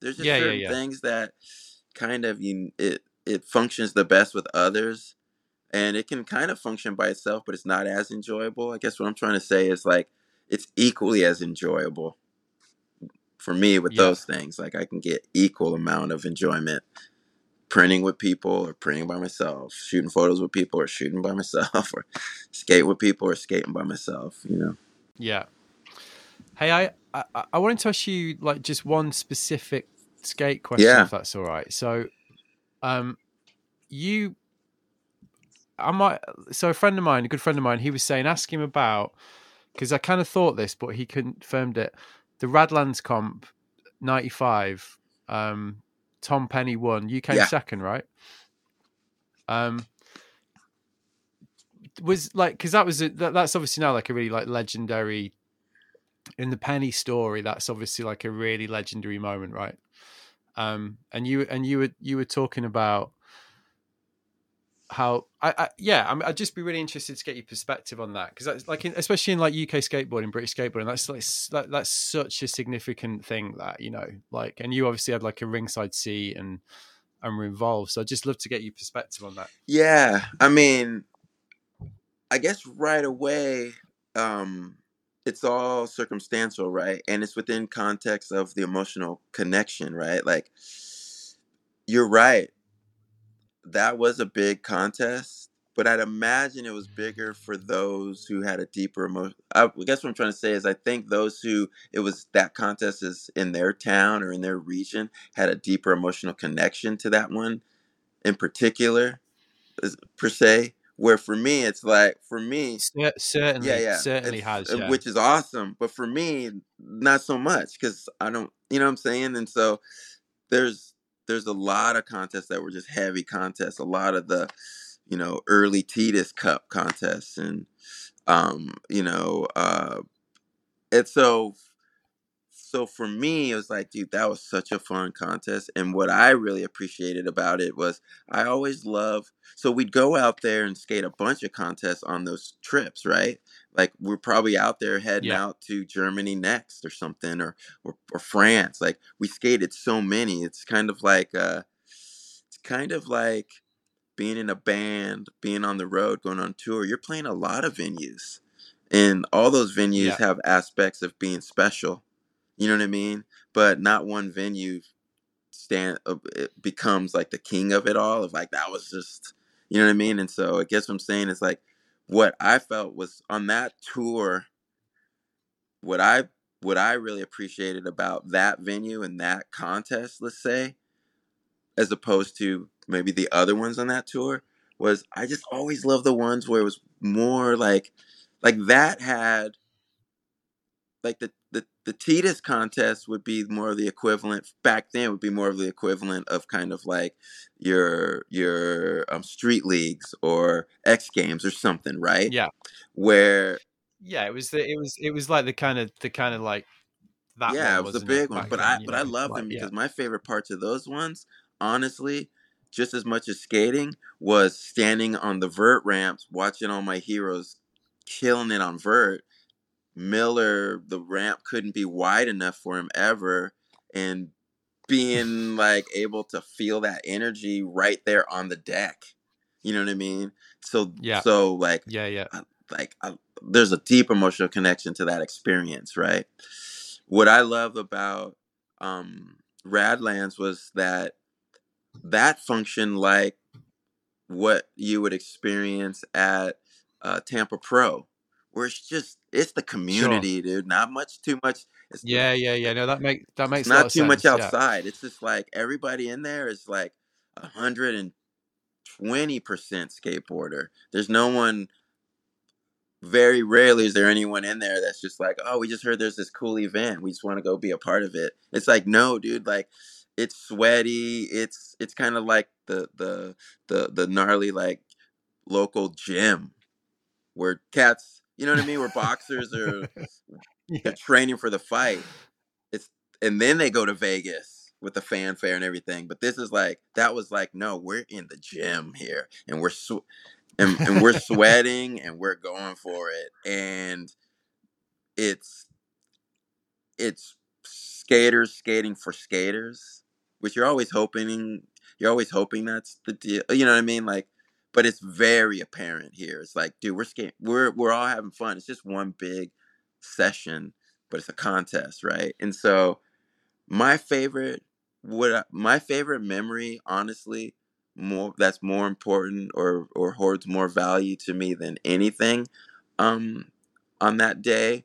there's just Yeah, certain yeah. things that kind of you it it functions the best with others and it can kind of function by itself but it's not as enjoyable. I guess what I'm trying to say is like it's equally as enjoyable for me with those things. Like I can get equal amount of enjoyment printing with people or printing by myself, shooting photos with people or shooting by [laughs] myself or skate with people or skating by myself, you know. Yeah. Hey, I, I I wanted to ask you like just one specific skate question, Yeah. if that's all right. So, um, you, I might. So a friend of mine, a good friend of mine, he was saying, ask him about because I kind of thought this, but he confirmed it. The Radlands comp, ninety five. Um, Tom Penny won. You came Yeah. second, right? Um, was like because that was a, that, that's obviously now like a really like legendary in the penny story that's obviously like a really legendary moment right um and you and you were you were talking about how I, I yeah I I'd just be really interested to get your perspective on that because that's like in, especially in like UK skateboarding British skateboarding that's like that, that's such a significant thing that you know like and you obviously had like a ringside seat and and were involved so I'd just love to get your perspective on that Yeah, I mean, I guess right away, um, it's all circumstantial, right? And it's within context of the emotional connection, right? Like, you're right. That was a big contest, but I'd imagine it was bigger for those who had a deeper emotion. I guess what I'm trying to say is, I think those who it was that contest is in their town or in their region had a deeper emotional connection to that one in particular, per se. Where for me, it's like for me, Cer- certainly yeah, yeah, certainly has uh, yeah which is awesome. But for me, not so much because I don't, you know what I'm saying. And so there's there's a lot of contests that were just heavy contests. A lot of the, you know, early Titus Cup contests, and um, you know, uh, and so so for me, it was like, dude, that was such a fun contest. And what I really appreciated about it was I always love. So we'd go out there and skate a bunch of contests on those trips, right? Like we're probably out there heading yeah out to Germany next or something, or or, or France. Like we skated so many. It's kind of like uh, it's kind of like being in a band, being on the road, going on tour. You're playing a lot of venues, and all those venues yeah have aspects of being special. You know what I mean? But not one venue stand uh, it becomes like the king of it all. Of like that was just, you know what I mean? And so I guess what I'm saying is like what I felt was on that tour. What I what I really appreciated about that venue and that contest, let's say, as opposed to maybe the other ones on that tour, was I just always loved the ones where it was more like like that had like the the Titus contest would be more of the equivalent back then would be more of the equivalent of kind of like your your um, street leagues or X Games or something, right? yeah Where yeah it was the it was it was like the kind of the kind of like that yeah, one it was it big one, back but then I but I love like them yeah because my favorite parts of those ones, honestly, just as much as skating, was standing on the vert ramps, watching all my heroes killing it on vert. Miller, the ramp couldn't be wide enough for him ever, and being [laughs] like able to feel that energy right there on the deck. You know what I mean? So yeah so like yeah yeah I- like I, there's a deep emotional connection to that experience, right? What I love about um, Radlands was that that functioned like what you would experience at uh, Tampa Pro, where it's just it's the Sure. community, dude. Not much, too much. It's Yeah, yeah, yeah. No, that makes that makes a lot not too much sense. Yeah. outside. It's just like everybody in there is like a hundred and twenty percent skateboarder. There's no one. Very rarely is there anyone in there that's just like, oh, we just heard there's this cool event. We just want to go be a part of it. It's like, no, dude. Like, it's sweaty. It's it's kind of like the the the the gnarly like local gym where cats, you know what I mean, where boxers are [laughs] Yeah. training for the fight. It's and then they go to Vegas with the fanfare and everything. But this is like that was like no, we're in the gym here and we're sw- and, and we're sweating and we're going for it and it's it's skaters skating for skaters, which you're always hoping you're always hoping that's the deal. You know what I mean? Like, but it's very apparent here. It's like, dude, we're skating, we're we're all having fun. It's just one big session, but it's a contest, right? And so, my favorite, what I, my favorite memory, honestly, more that's more important or or holds more value to me than anything, um, on that day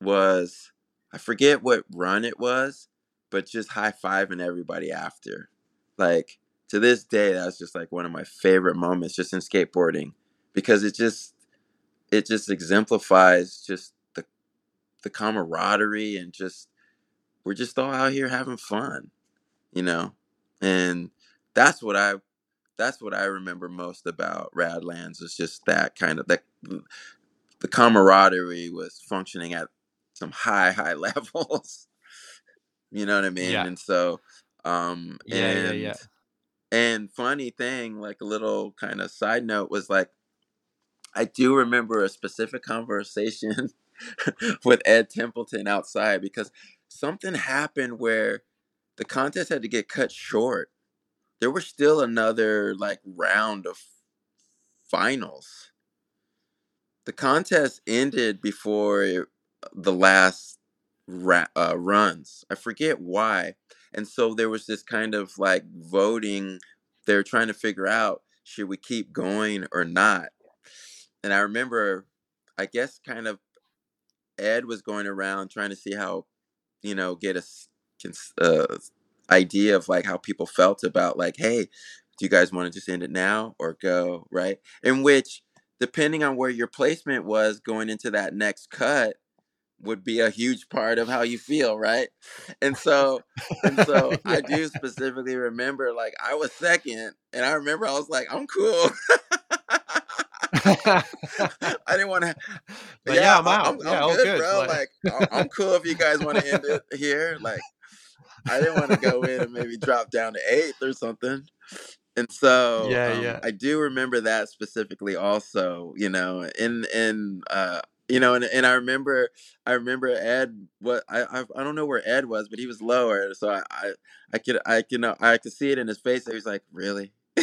was I forget what run it was, but just high fiving everybody after. Like to this day, that's just like one of my favorite moments just in skateboarding because it just it just exemplifies just the the camaraderie and just we're just all out here having fun, you know? And that's what I that's what I remember most about Radlands is just that kind of that the camaraderie was functioning at some high high [laughs] levels you know what i mean Yeah. and so um Yeah, yeah, yeah. And funny thing like a little kind of side note was like i do remember a specific conversation [laughs] with ed templeton outside because something happened where the contest had to get cut short there was still another like round of finals the contest ended before the last ra- uh, runs. I forget why. And so there was this kind of like voting. They were trying to figure out should we keep going or not. And I remember, I guess, kind of Ed was going around trying to see how, you know, get a uh, idea of like how people felt about like, hey, do you guys want to just end it now or go right? In which, depending on where your placement was going into that next cut, would be a huge part of how you feel, right? And [laughs] so, and so, [laughs] I do specifically remember like I was second, and I remember I was like, I'm cool. [laughs] I didn't want to. Yeah, yeah, I'm out. I'm, Yeah, I'm good, good. bro. Like- Like, I'm cool if you guys want to end it here. Like, I didn't want to go in and maybe drop down to eighth or something. And so, Yeah, um, yeah. I do remember that specifically. Also, you know, in in uh, you know, and, and I remember, I remember Ed. What I, I I don't know where Ed was, but he was lower. So I I, I could I can I could see it in his face. He was like, really. [laughs]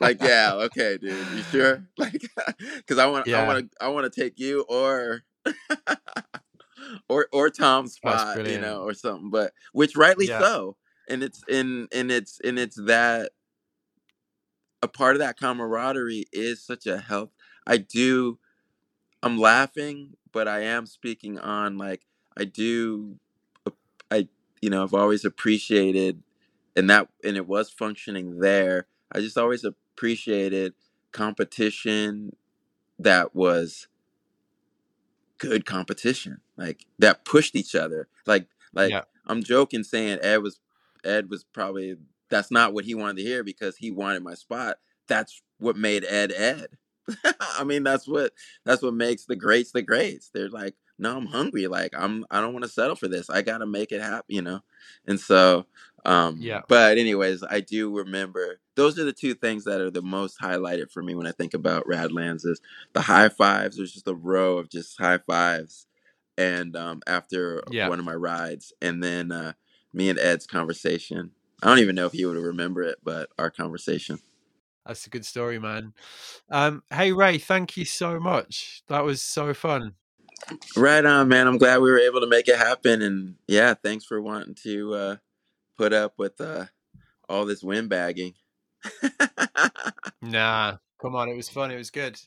like [laughs] yeah okay dude you sure [laughs] like because i want i want to i want to take you or or or tom's oh, spot you know or something but which rightly Yeah. so and it's in and it's and it's that a part of that camaraderie is such a help i do i'm laughing but i am speaking on like i do i you know i've always appreciated and that and it was functioning there i just always appreciated competition that was good competition like that pushed each other like like Yeah. i'm joking saying ed was ed was probably that's not what he wanted to hear because he wanted my spot that's what made ed ed [laughs] i mean that's what that's what makes the greats the greats. They're like no i'm hungry. Like i'm i don't want to settle for this. I gotta make it happen you know? And so um Yeah. but anyways i do remember those are the two things that are the most highlighted for me when i think about radlands is the high fives. There's just a row of just high fives and um after Yeah. one of my rides and then uh me and ed's conversation. I don't even know if he would remember it but our conversation That's a good story, man. Um, hey Ray, thank you so much. That was so fun. Right on, man. I'm glad we were able to make it happen. And yeah, thanks for wanting to uh, put up with uh, all this windbagging. [laughs] nah, come on, it was fun. It was good.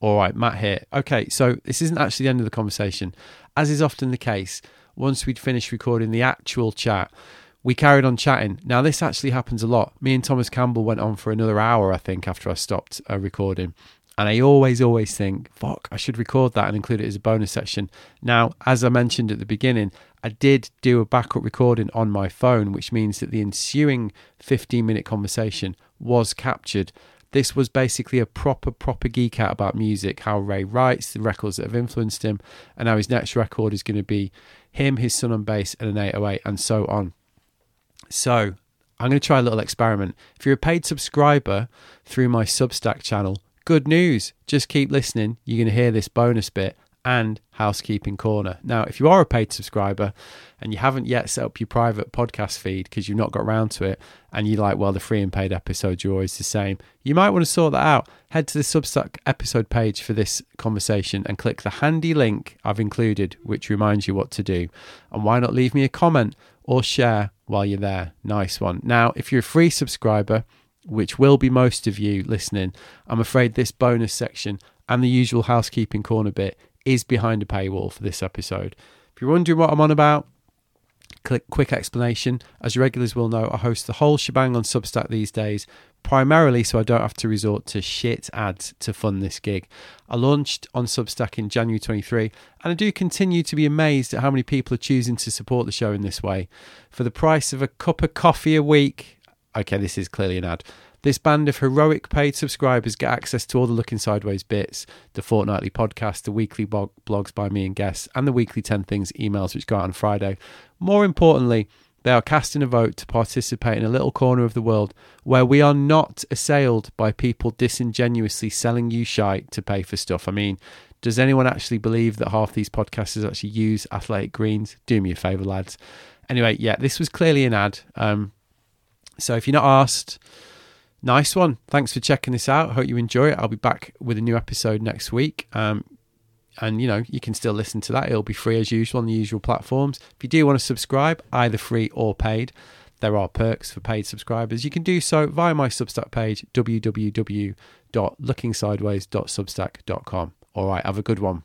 All right, Matt here. Okay, so this isn't actually the end of the conversation. As is often the case, once we'd finished recording the actual chat, we carried on chatting. Now, this actually happens a lot. Me and Thomas Campbell went on for another hour, I think, after I stopped uh, recording. And I always, always think, fuck, I should record that and include it as a bonus section. Now, as I mentioned at the beginning, I did do a backup recording on my phone, which means that the ensuing 15 minute conversation was captured. This was basically a proper, proper geek out about music, how Ray writes, the records that have influenced him, and how his next record is going to be him, his son on bass, and an 808, and so on. So, I'm going to try a little experiment. If you're a paid subscriber through my Substack channel, good news. Just keep listening. You're going to hear this bonus bit and housekeeping corner. Now, if you are a paid subscriber and you haven't yet set up your private podcast feed because you've not got around to it and you like, well, the free and paid episodes are always the same, you might want to sort that out. Head to the Substack episode page for this conversation and click the handy link I've included, which reminds you what to do. And why not leave me a comment or share while you're there? Nice one. Now, if you're a free subscriber, which will be most of you listening, I'm afraid this bonus section and the usual housekeeping corner bit is behind a paywall for this episode. If you're wondering what I'm on about, click quick explanation. As regulars will know, I host the whole shebang on Substack these days, primarily so I don't have to resort to shit ads to fund this gig. I launched on Substack in January 23, and I do continue to be amazed at how many people are choosing to support the show in this way. For the price of a cup of coffee a week, okay, this is clearly an ad. This band of heroic paid subscribers get access to all the Looking Sideways bits, the fortnightly podcast, the weekly blog- blogs by me and guests, and the weekly 10 Things emails which go out on Friday. More importantly, they are casting a vote to participate in a little corner of the world where we are not assailed by people disingenuously selling you shite to pay for stuff. I mean, does anyone actually believe that half these podcasters actually use athletic greens? Do me a favour, lads. Anyway, yeah, this was clearly an ad. Um, so if you're not asked, Nice one. Thanks for checking this out. Hope you enjoy it. I'll be back with a new episode next week. Um, and you know, you can still listen to that. It'll be free as usual on the usual platforms. If you do want to subscribe, either free or paid, there are perks for paid subscribers. You can do so via my Substack page, www.lookingsideways.substack.com. All right, have a good one.